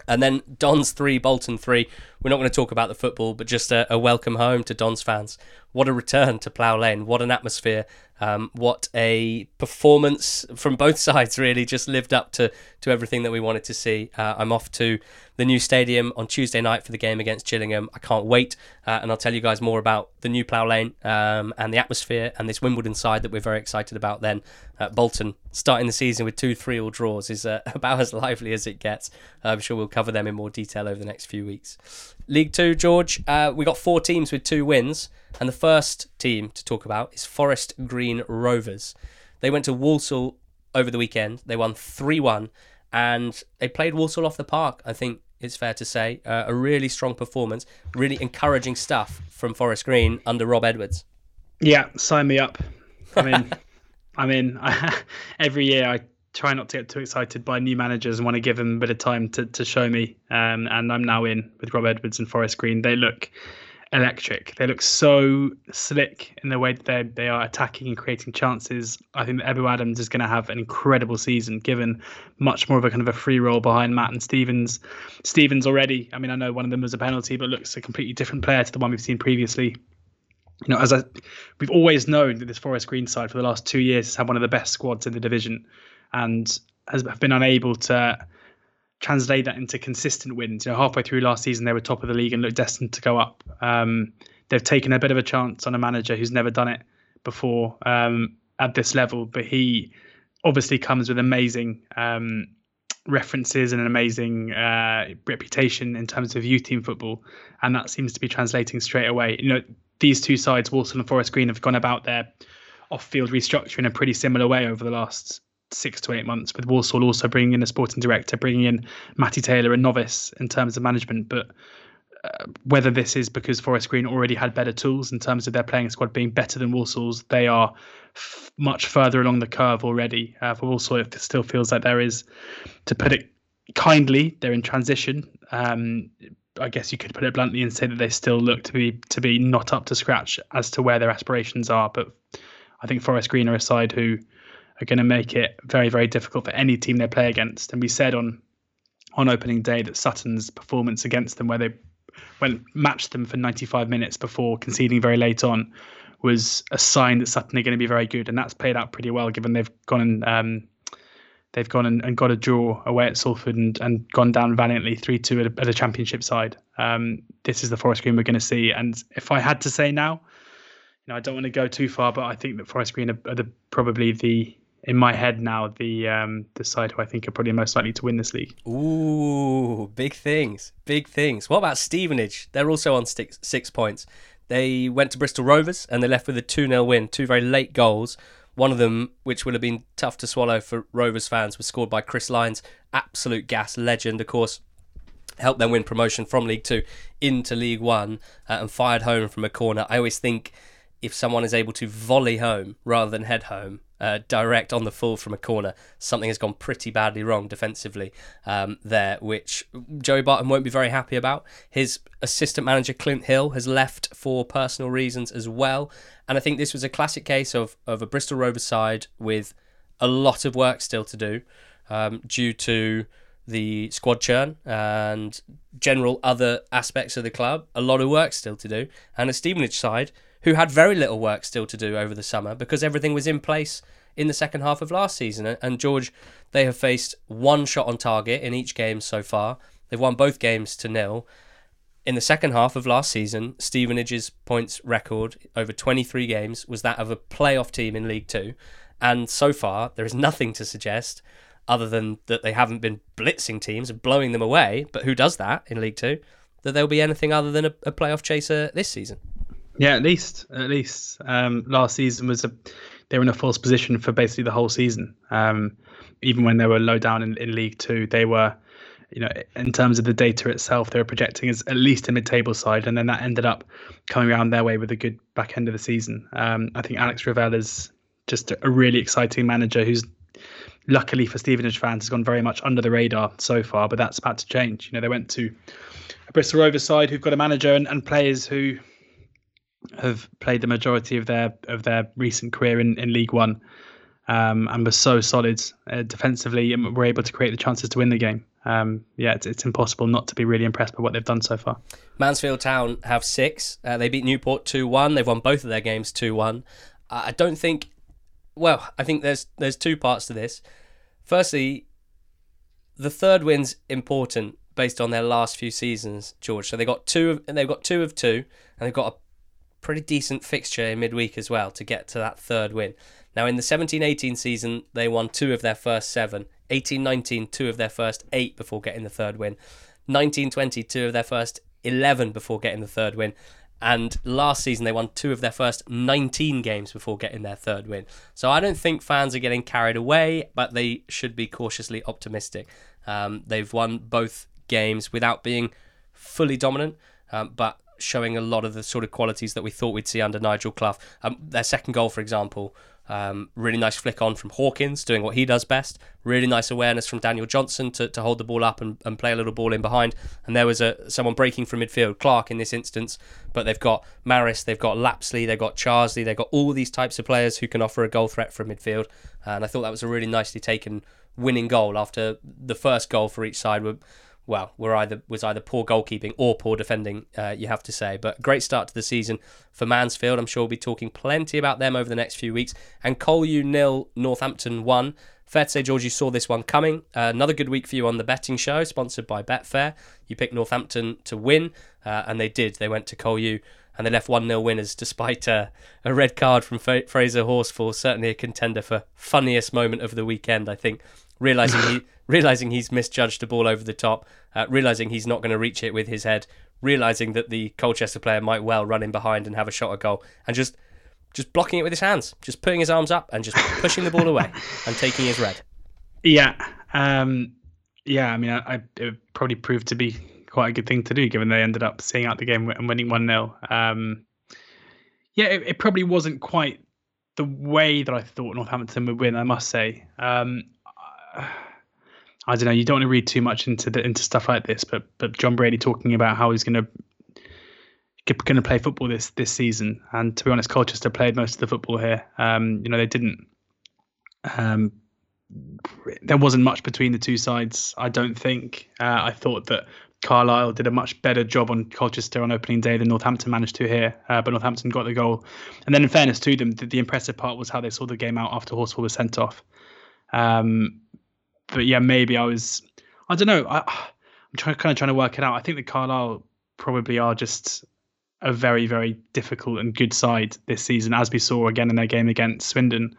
And then Don's three, Bolton three. We're not going to talk about the football, but just a, a welcome home to Don's fans. What a return to Plough Lane. What an atmosphere. Um, what a performance from both sides, really. Just lived up to, to everything that we wanted to see. Uh, I'm off to the new stadium on Tuesday night for the game against Gillingham. I can't wait. Uh, and I'll tell you guys more about the new Plough Lane um, and the atmosphere and this Wimbledon side that we're very excited about then. Uh, Bolton starting the season with two 3 all draws is uh, about as lively as it gets. I'm sure we'll cover them in more detail over the next few weeks. League Two, George, uh, we got four teams with two wins. And the first team to talk about is Forest Green Rovers. They went to Walsall over the weekend. They won 3 1 and they played Walsall off the park, I think it's fair to say. Uh, a really strong performance, really encouraging stuff from Forest Green under Rob Edwards. Yeah, sign me up. I mean, I mean, every year I try not to get too excited by new managers and want to give them a bit of time to, to show me. Um, and I'm now in with Rob Edwards and Forest Green. They look electric. They look so slick in the way that they they are attacking and creating chances. I think that Ebou Adams is going to have an incredible season, given much more of a kind of a free role behind Matt and Stevens. Stevens already. I mean, I know one of them was a penalty, but looks a completely different player to the one we've seen previously. You know, as I, we've always known that this Forest Green side for the last two years has had one of the best squads in the division, and has been unable to translate that into consistent wins. You know, halfway through last season, they were top of the league and looked destined to go up. Um, they've taken a bit of a chance on a manager who's never done it before um, at this level, but he obviously comes with amazing um, references and an amazing uh, reputation in terms of youth team football, and that seems to be translating straight away. You know, these two sides, Walsall and Forest Green, have gone about their off-field restructuring in a pretty similar way over the last six to eight months, with Walsall also bringing in a sporting director, bringing in Matty Taylor, a novice in terms of management. But uh, whether this is because Forest Green already had better tools in terms of their playing squad being better than Walsall's, they are f- much further along the curve already. Uh, for Walsall, it still feels like there is, to put it kindly, they're in transition. Um, I guess you could put it bluntly and say that they still look to be to be not up to scratch as to where their aspirations are. But I think Forest Green are a side who are going to make it very, very difficult for any team they play against. And we said on on opening day that Sutton's performance against them, where they went matched them for 95 minutes before conceding very late on, was a sign that Sutton are going to be very good, and that's played out pretty well given they've gone and um, they've gone and, and, got a draw away at Salford and, and gone down valiantly 3 2 at, at, a championship side. Um, this is the Forest Green we're going to see. And if I had to say now, you know, I don't want to go too far, but I think that Forest Green are, are the, probably the in my head now the um, the side who I think are probably most likely to win this league. Ooh, big things, big things. What about Stevenage? They're also on six, six points. They went to Bristol Rovers and they left with a 2 0 win, two very late goals. One of them, which would have been tough to swallow for Rovers fans, was scored by Chris Lines, absolute gas legend, of course. Helped them win promotion from League Two into League One uh, and fired home from a corner. I always think if someone is able to volley home rather than head home, uh, direct on the full from a corner, something has gone pretty badly wrong defensively um, there, which Joey Barton won't be very happy about. His assistant manager, Clint Hill, has left for personal reasons as well. And I think this was a classic case of, of a Bristol Rovers side with a lot of work still to do um, due to the squad churn and general other aspects of the club. A lot of work still to do. And a Stevenage side who had very little work still to do over the summer because everything was in place in the second half of last season. And George, they have faced one shot on target in each game so far. They've won both games to nil. In the second half of last season, Stevenage's points record over 23 games was that of a playoff team in League Two. And so far, there is nothing to suggest, other than that they haven't been blitzing teams and blowing them away. But who does that in League Two? That there'll be anything other than a, a playoff chaser this season. Yeah, at least at least um, last season was a they were in a false position for basically the whole season. Um, even when they were low down in, in League Two, they were you know, in terms of the data itself, they were projecting as at least a mid-table side, and then that ended up coming around their way with a good back end of the season. Um, I think Alex Revell is just a really exciting manager who's luckily for Stevenage fans has gone very much under the radar so far, but that's about to change. You know, they went to a Bristol Rovers side who've got a manager and, and players who have played the majority of their of their recent career in, in League One um, and were so solid uh, defensively and were able to create the chances to win the game. Um, yeah, it's, it's impossible not to be really impressed by what they've done so far. Mansfield Town have six. Uh, they beat Newport 2 1. They've won both of their games 2 1. I don't think. Well, I think there's there's two parts to this. Firstly, the third win's important based on their last few seasons, George. So they got two of they've got two of two, and they've got a pretty decent fixture in midweek as well to get to that third win. Now, in the 17 18 season, they won two of their first seven. 18 19, two of their first eight before getting the third win. 19 20, two of their first 11 before getting the third win. And last season, they won two of their first 19 games before getting their third win. So I don't think fans are getting carried away, but they should be cautiously optimistic. Um, they've won both games without being fully dominant, um, but showing a lot of the sort of qualities that we thought we'd see under Nigel Clough. Um, their second goal, for example, um, really nice flick on from Hawkins, doing what he does best. Really nice awareness from Daniel Johnson to, to hold the ball up and, and play a little ball in behind. And there was a someone breaking from midfield, Clark in this instance. But they've got Maris, they've got Lapslie, they've got Charsley, they've got all these types of players who can offer a goal threat from midfield. And I thought that was a really nicely taken winning goal after the first goal for each side were well, were either was either poor goalkeeping or poor defending, uh, you have to say. But great start to the season for Mansfield. I'm sure we'll be talking plenty about them over the next few weeks. And Colne nil, Northampton one. Fair to say, George, you saw this one coming. Uh, another good week for you on the betting show, sponsored by Betfair. You picked Northampton to win, uh, and they did. They went to Colne and they left 1 0 winners despite uh, a red card from F- Fraser Horsfall. Certainly a contender for funniest moment of the weekend, I think. Realizing he realizing he's misjudged a ball over the top, uh, realizing he's not going to reach it with his head, realizing that the Colchester player might well run in behind and have a shot at goal, and just just blocking it with his hands, just putting his arms up and just pushing the ball away and taking his red. Yeah, um, yeah. I mean, I, I, it probably proved to be quite a good thing to do, given they ended up seeing out the game and winning one 0 um, Yeah, it, it, probably wasn't quite the way that I thought Northampton would win. I must say. Um, I don't know. You don't want to read too much into the into stuff like this, but but Jon Brady talking about how he's going to going to play football this this season, and to be honest, Colchester played most of the football here. Um, you know, they didn't. Um, there wasn't much between the two sides. I don't think. Uh, I thought that Carlisle did a much better job on Colchester on opening day than Northampton managed to here, uh, but Northampton got the goal. And then, in fairness to them, the, the impressive part was how they saw the game out after Horsfall was sent off. Um, but yeah, maybe I was. I don't know. I, I'm trying, kind of trying to work it out. I think the Carlisle probably are just a very, very difficult and good side this season, as we saw again in their game against Swindon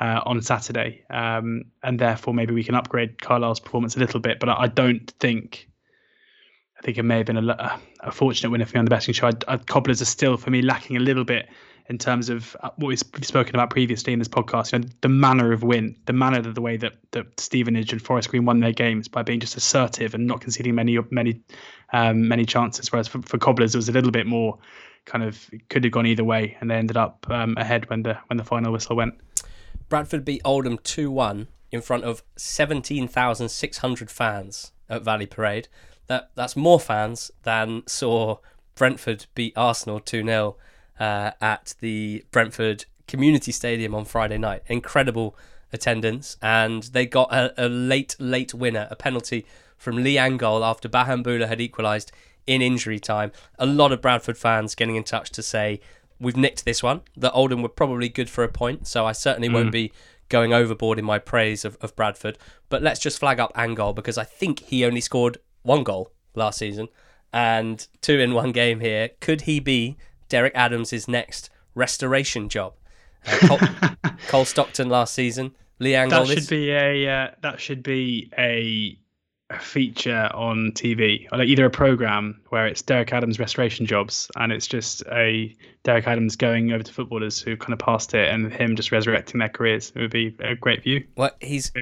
uh, on Saturday. Um, and therefore, maybe we can upgrade Carlisle's performance a little bit. But I, I don't think. I think it may have been a, a fortunate win for me on the betting show. I, I, Cobblers are still, for me, lacking a little bit in terms of uh, what we've spoken about previously in this podcast. You know, the manner of win, the manner of the way that, that Stevenage and Forest Green won their games by being just assertive and not conceding many many um, many chances. Whereas for, for Cobblers, it was a little bit more kind of could have gone either way, and they ended up um, ahead when the when the final whistle went. Bradford beat Oldham two one in front of seventeen thousand six hundred fans at Valley Parade. That that's more fans than saw Brentford beat Arsenal two 0 uh, at the Brentford Community Stadium on Friday night. Incredible attendance, and they got a, a late, late winner, a penalty from Lee Angol after Bahamboula had equalised in injury time. A lot of Bradford fans getting in touch to say, We've nicked this one. The Oldham were probably good for a point, so I certainly mm. won't be going overboard in my praise of, of Bradford. But let's just flag up Angol because I think he only scored one goal last season and two in one game here. Could he be Derek Adams' next restoration job. Uh, Cole, Cole, Stockton last season. Leanne that should be a uh, that should be a, a feature on TV, or like either a program where it's Derek Adams restoration jobs, and it's just a Derek Adams going over to footballers who kind of passed it, and him just resurrecting their careers. It would be a great view. Well, he's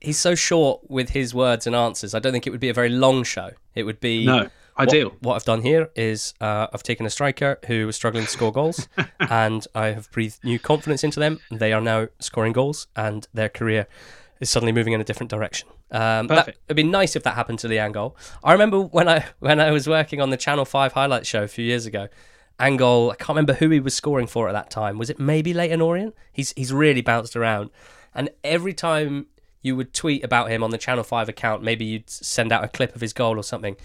he's so short with his words and answers. I don't think it would be a very long show. It would be no ideal. What, what I've done here is uh, I've taken a striker who was struggling to score goals, and I have breathed new confidence into them. They are now scoring goals, and their career is suddenly moving in a different direction. Um, that, it'd be nice if that happened to Lee Angol. I remember when I when I was working on the Channel Five highlight show a few years ago. Angol, I can't remember who he was scoring for at that time. Was it maybe Leyton Orient? He's he's really bounced around, and every time you would tweet about him on the Channel Five account, maybe you'd send out a clip of his goal or something.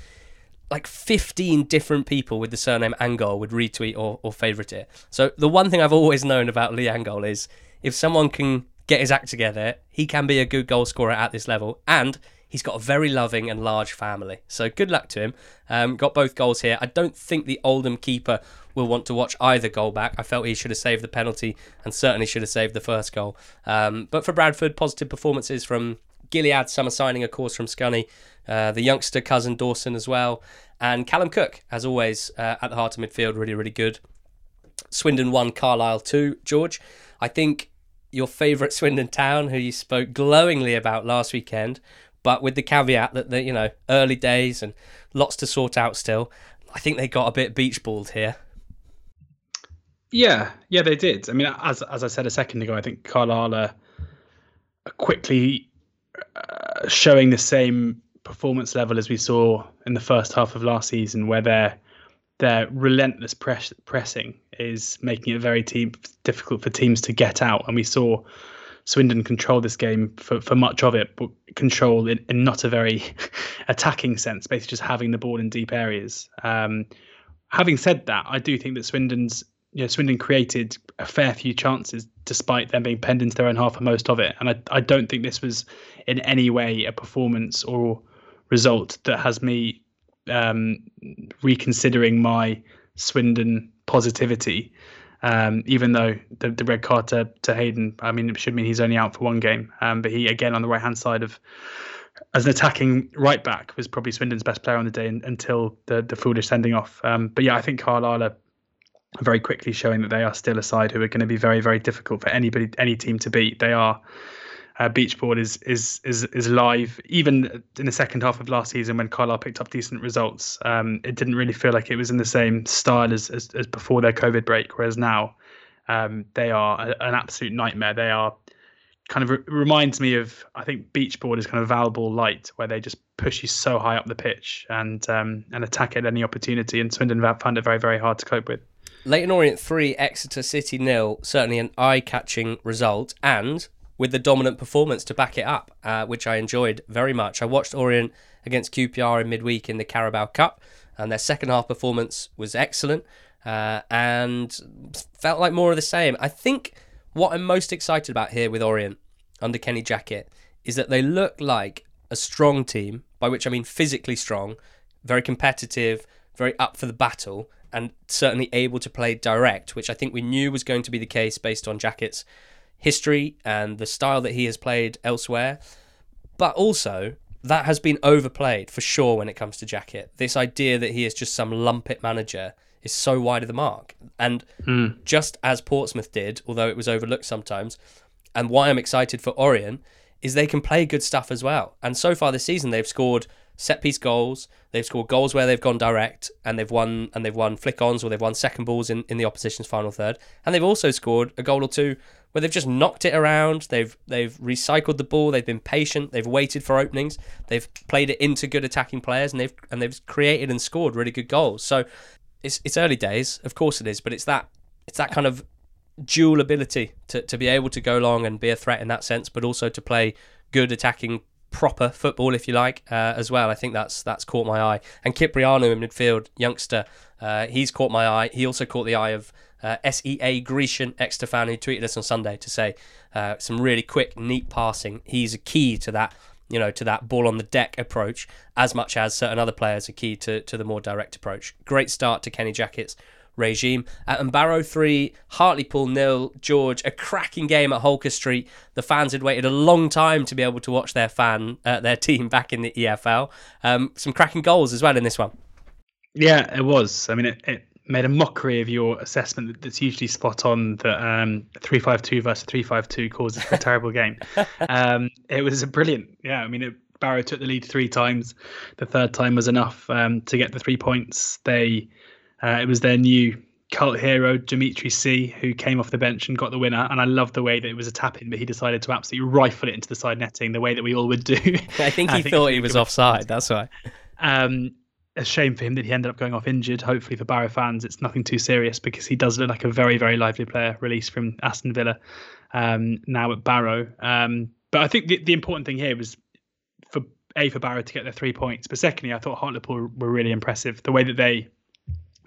Like 15 different people with the surname Angol would retweet or, or favourite it. So the one thing I've always known about Lee Angol is if someone can get his act together. He can be a good goal scorer at this level, and he's got a very loving and large family. So good luck to him. Um, got both goals here. I don't think the Oldham keeper will want to watch either goal back. I felt he should have saved the penalty and certainly should have saved the first goal. Um, but for Bradford, positive performances from Gilliead, summer signing, of course, from Scunny, uh, the youngster cousin Dawson as well, and Callum Cook, as always, uh, at the heart of midfield, really, really good. Swindon 1, Carlisle 2. George, I think your favourite Swindon town, who you spoke glowingly about last weekend, but with the caveat that the you know early days and lots to sort out still. I think they got a bit beach balled here. Yeah, yeah, they did. I mean, as as I said a second ago, I think Carlisle are, quickly uh, showing the same performance level as we saw in the first half of last season, where they're their relentless press, pressing is making it very team, difficult for teams to get out. And we saw Swindon control this game for, for much of it, but control in, in not a very attacking sense, basically just having the ball in deep areas. Um, having said that, I do think that Swindon's you know, Swindon created a fair few chances despite them being penned into their own half for most of it. And I, I don't think this was in any way a performance or result that has me um, reconsidering my Swindon positivity. Um, even though the, the red card to, to Hayden, I mean, it should mean he's only out for one game. Um, but he, again, on the right hand side of, as an attacking right back, was probably Swindon's best player on the day until the, the foolish sending off. Um, but yeah, I think Carlisle are very quickly showing that they are still a side who are going to be very, very difficult for anybody, any team to beat. They are uh, Beachboard is is is is live. Even in the second half of last season, when Carlisle picked up decent results, um, it didn't really feel like it was in the same style as as, as before their COVID break. Whereas now, um, they are a, an absolute nightmare. They are kind of re- reminds me of I think Beachboard is kind of valuable light, where they just push you so high up the pitch and um, and attack at any opportunity. And Swindon found it very very hard to cope with. Leyton Orient three, Exeter City nil. Certainly an eye-catching result, and with the dominant performance to back it up, uh, which I enjoyed very much. I watched Orient against QPR in midweek in the Carabao Cup, and their second half performance was excellent uh, and felt like more of the same. I think what I'm most excited about here with Orient under Kenny Jackett is that they look like a strong team, by which I mean physically strong, very competitive, very up for the battle, and certainly able to play direct, which I think we knew was going to be the case based on Jackett's history and the style that he has played elsewhere. But also, that has been overplayed for sure when it comes to Jackett. This idea that he is just some lumpet manager is so wide of the mark. And mm. just as Portsmouth did, although it was overlooked sometimes, and why I'm excited for Orient is they can play good stuff as well. And so far this season, they've scored set piece goals. They've scored goals where they've gone direct and they've won and they've won flick ons or they've won second balls in, in the opposition's final third. And they've also scored a goal or two where they've just knocked it around. They've they've recycled the ball. They've been patient. They've waited for openings. They've played it into good attacking players, and they've and they've created and scored really good goals. So it's it's early days, of course it is, but it's that it's that kind of dual ability to, to be able to go long and be a threat in that sense, but also to play good attacking proper football, if you like, uh, as well. I think that's that's caught my eye. And Kyprianou in midfield, youngster, uh, he's caught my eye. He also caught the eye of uh, SEA Grecian Exeter who tweeted us on Sunday to say uh, some really quick, neat passing. He's a key to that, you know, to that ball on the deck approach, as much as certain other players are key to, to the more direct approach. Great start to Kenny Jackett's regime. At Barrow 3, Hartlepool nil. George, a cracking game at Holker Street. The fans had waited a long time to be able to watch their fan, uh, their team back in the EFL. Um, some cracking goals as well in this one. Yeah, it was. I mean, it, it made a mockery of your assessment that's usually spot on that um, 352 versus 352 causes a terrible game. Um, it was a brilliant, yeah. I mean, it, Barrow took the lead three times. The third time was enough um, to get the three points. They, uh, it was their new cult hero Dimitri Sea, who came off the bench and got the winner. And I love the way that it was a tap in, but he decided to absolutely rifle it into the side netting the way that we all would do. I think he I thought he was offside. That's why. Um, a shame for him that he ended up going off injured. Hopefully for Barrow fans, it's nothing too serious because he does look like a very, very lively player released from Aston Villa um, now at Barrow. Um, but I think the, the important thing here was for a for Barrow to get their three points, but secondly, I thought Hartlepool were really impressive. The way that they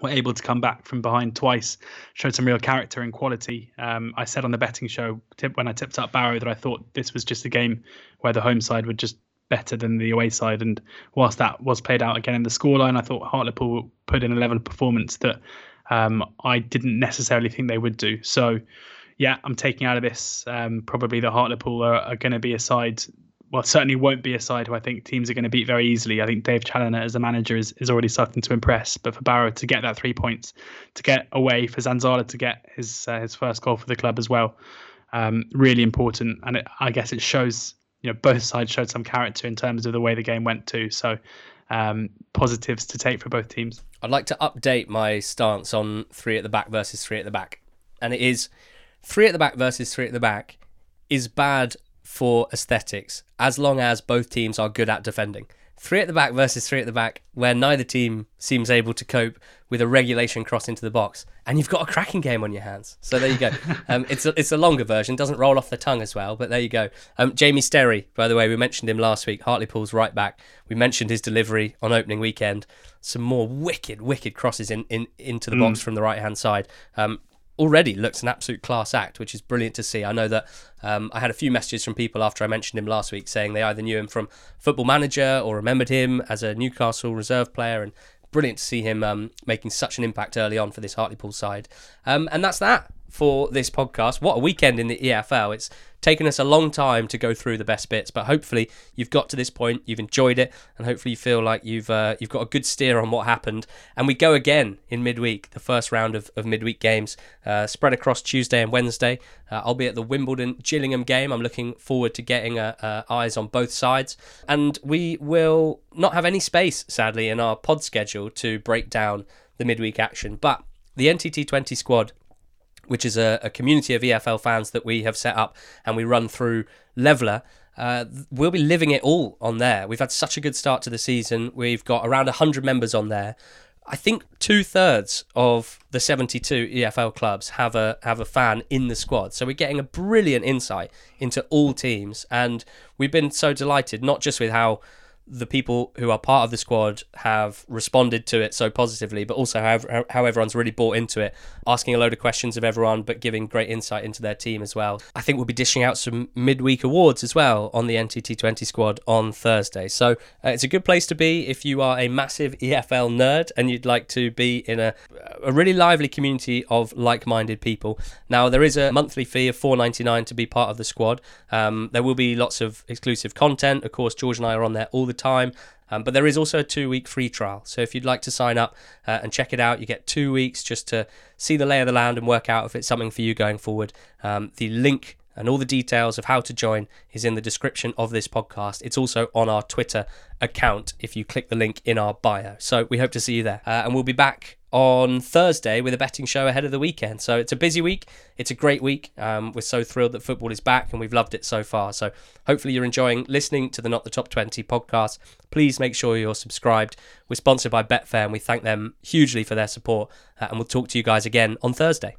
were able to come back from behind twice showed some real character and quality. Um, I said on the betting show tip, when I tipped up Barrow that I thought this was just a game where the home side would just better than the away side. And whilst that was played out again in the scoreline, I thought Hartlepool put in a level of performance that um, I didn't necessarily think they would do. So, yeah, I'm taking out of this um, probably the Hartlepool are, are going to be a side. Well, certainly won't be a side who I think teams are going to beat very easily. I think Dave Challinor as a manager is, is already starting to impress. But for Barrow to get that three points, to get away, for Zanzala to get his uh, his first goal for the club as well, um, really important. And it, I guess it shows you know both sides showed some character in terms of the way the game went too. So um, positives to take for both teams. I'd like to update my stance on three at the back versus three at the back, and it is three at the back versus three at the back is bad for aesthetics as long as both teams are good at defending three at the back versus three at the back, where neither team seems able to cope with a regulation cross into the box, and you've got a cracking game on your hands. So there you go. um, it's a, it's a longer version, doesn't roll off the tongue as well, but there you go. Um, Jamie Sterry, by the way, we mentioned him last week. Hartlepool's right back. We mentioned his delivery on opening weekend. Some more wicked, wicked crosses in, in into the mm. box from the right hand side. Um, already looks an absolute class act, which is brilliant to see. I know that um, I had a few messages from people after I mentioned him last week saying they either knew him from Football Manager or remembered him as a Newcastle reserve player, and brilliant to see him um, making such an impact early on for this Hartlepool side. Um, and that's that for this podcast. What a weekend in the EFL! It's taken us a long time to go through the best bits, but hopefully you've got to this point, you've enjoyed it, and hopefully you feel like you've uh, you've got a good steer on what happened. And we go again in midweek, the first round of, of midweek games, uh, spread across Tuesday and Wednesday. Uh, I'll be at the Wimbledon Gillingham game. I'm looking forward to getting uh, uh, eyes on both sides, and we will not have any space, sadly, in our pod schedule to break down the midweek action, but the NTT20 squad which is a, a, community of EFL fans that we have set up and we run through Levellr. Uh, we'll be living it all on there. We've had such a good start to the season. We've got around 100 members on there. I think two thirds of the 72 EFL clubs have a have a fan in the squad, so we're getting a brilliant insight into all teams, and we've been so delighted not just with how the people who are part of the squad have responded to it so positively, but also how, how everyone's really bought into it, asking a load of questions of everyone, but giving great insight into their team as well. I think we'll be dishing out some midweek awards as well on the NTT20 squad on Thursday. So uh, it's a good place to be if you are a massive EFL nerd and you'd like to be in a, a really lively community of like minded people. Now, there is a monthly fee of $4.99 to be part of the squad. Um, there will be lots of exclusive content. Of course, George and I are on there all the time. Um, but there is also a two week free trial. So if you'd like to sign up uh, and check it out, you get two weeks just to see the lay of the land and work out if it's something for you going forward. Um, the link and all the details of how to join is in the description of this podcast. It's also on our Twitter account if you click the link in our bio. So we hope to see you there. Uh, and we'll be back on Thursday with a betting show ahead of the weekend. So it's a busy week. It's a great week. Um, we're so thrilled that football is back and we've loved it so far. So hopefully you're enjoying listening to the Not the Top 20 podcast. Please make sure you're subscribed. We're sponsored by Betfair and we thank them hugely for their support. Uh, and we'll talk to you guys again on Thursday.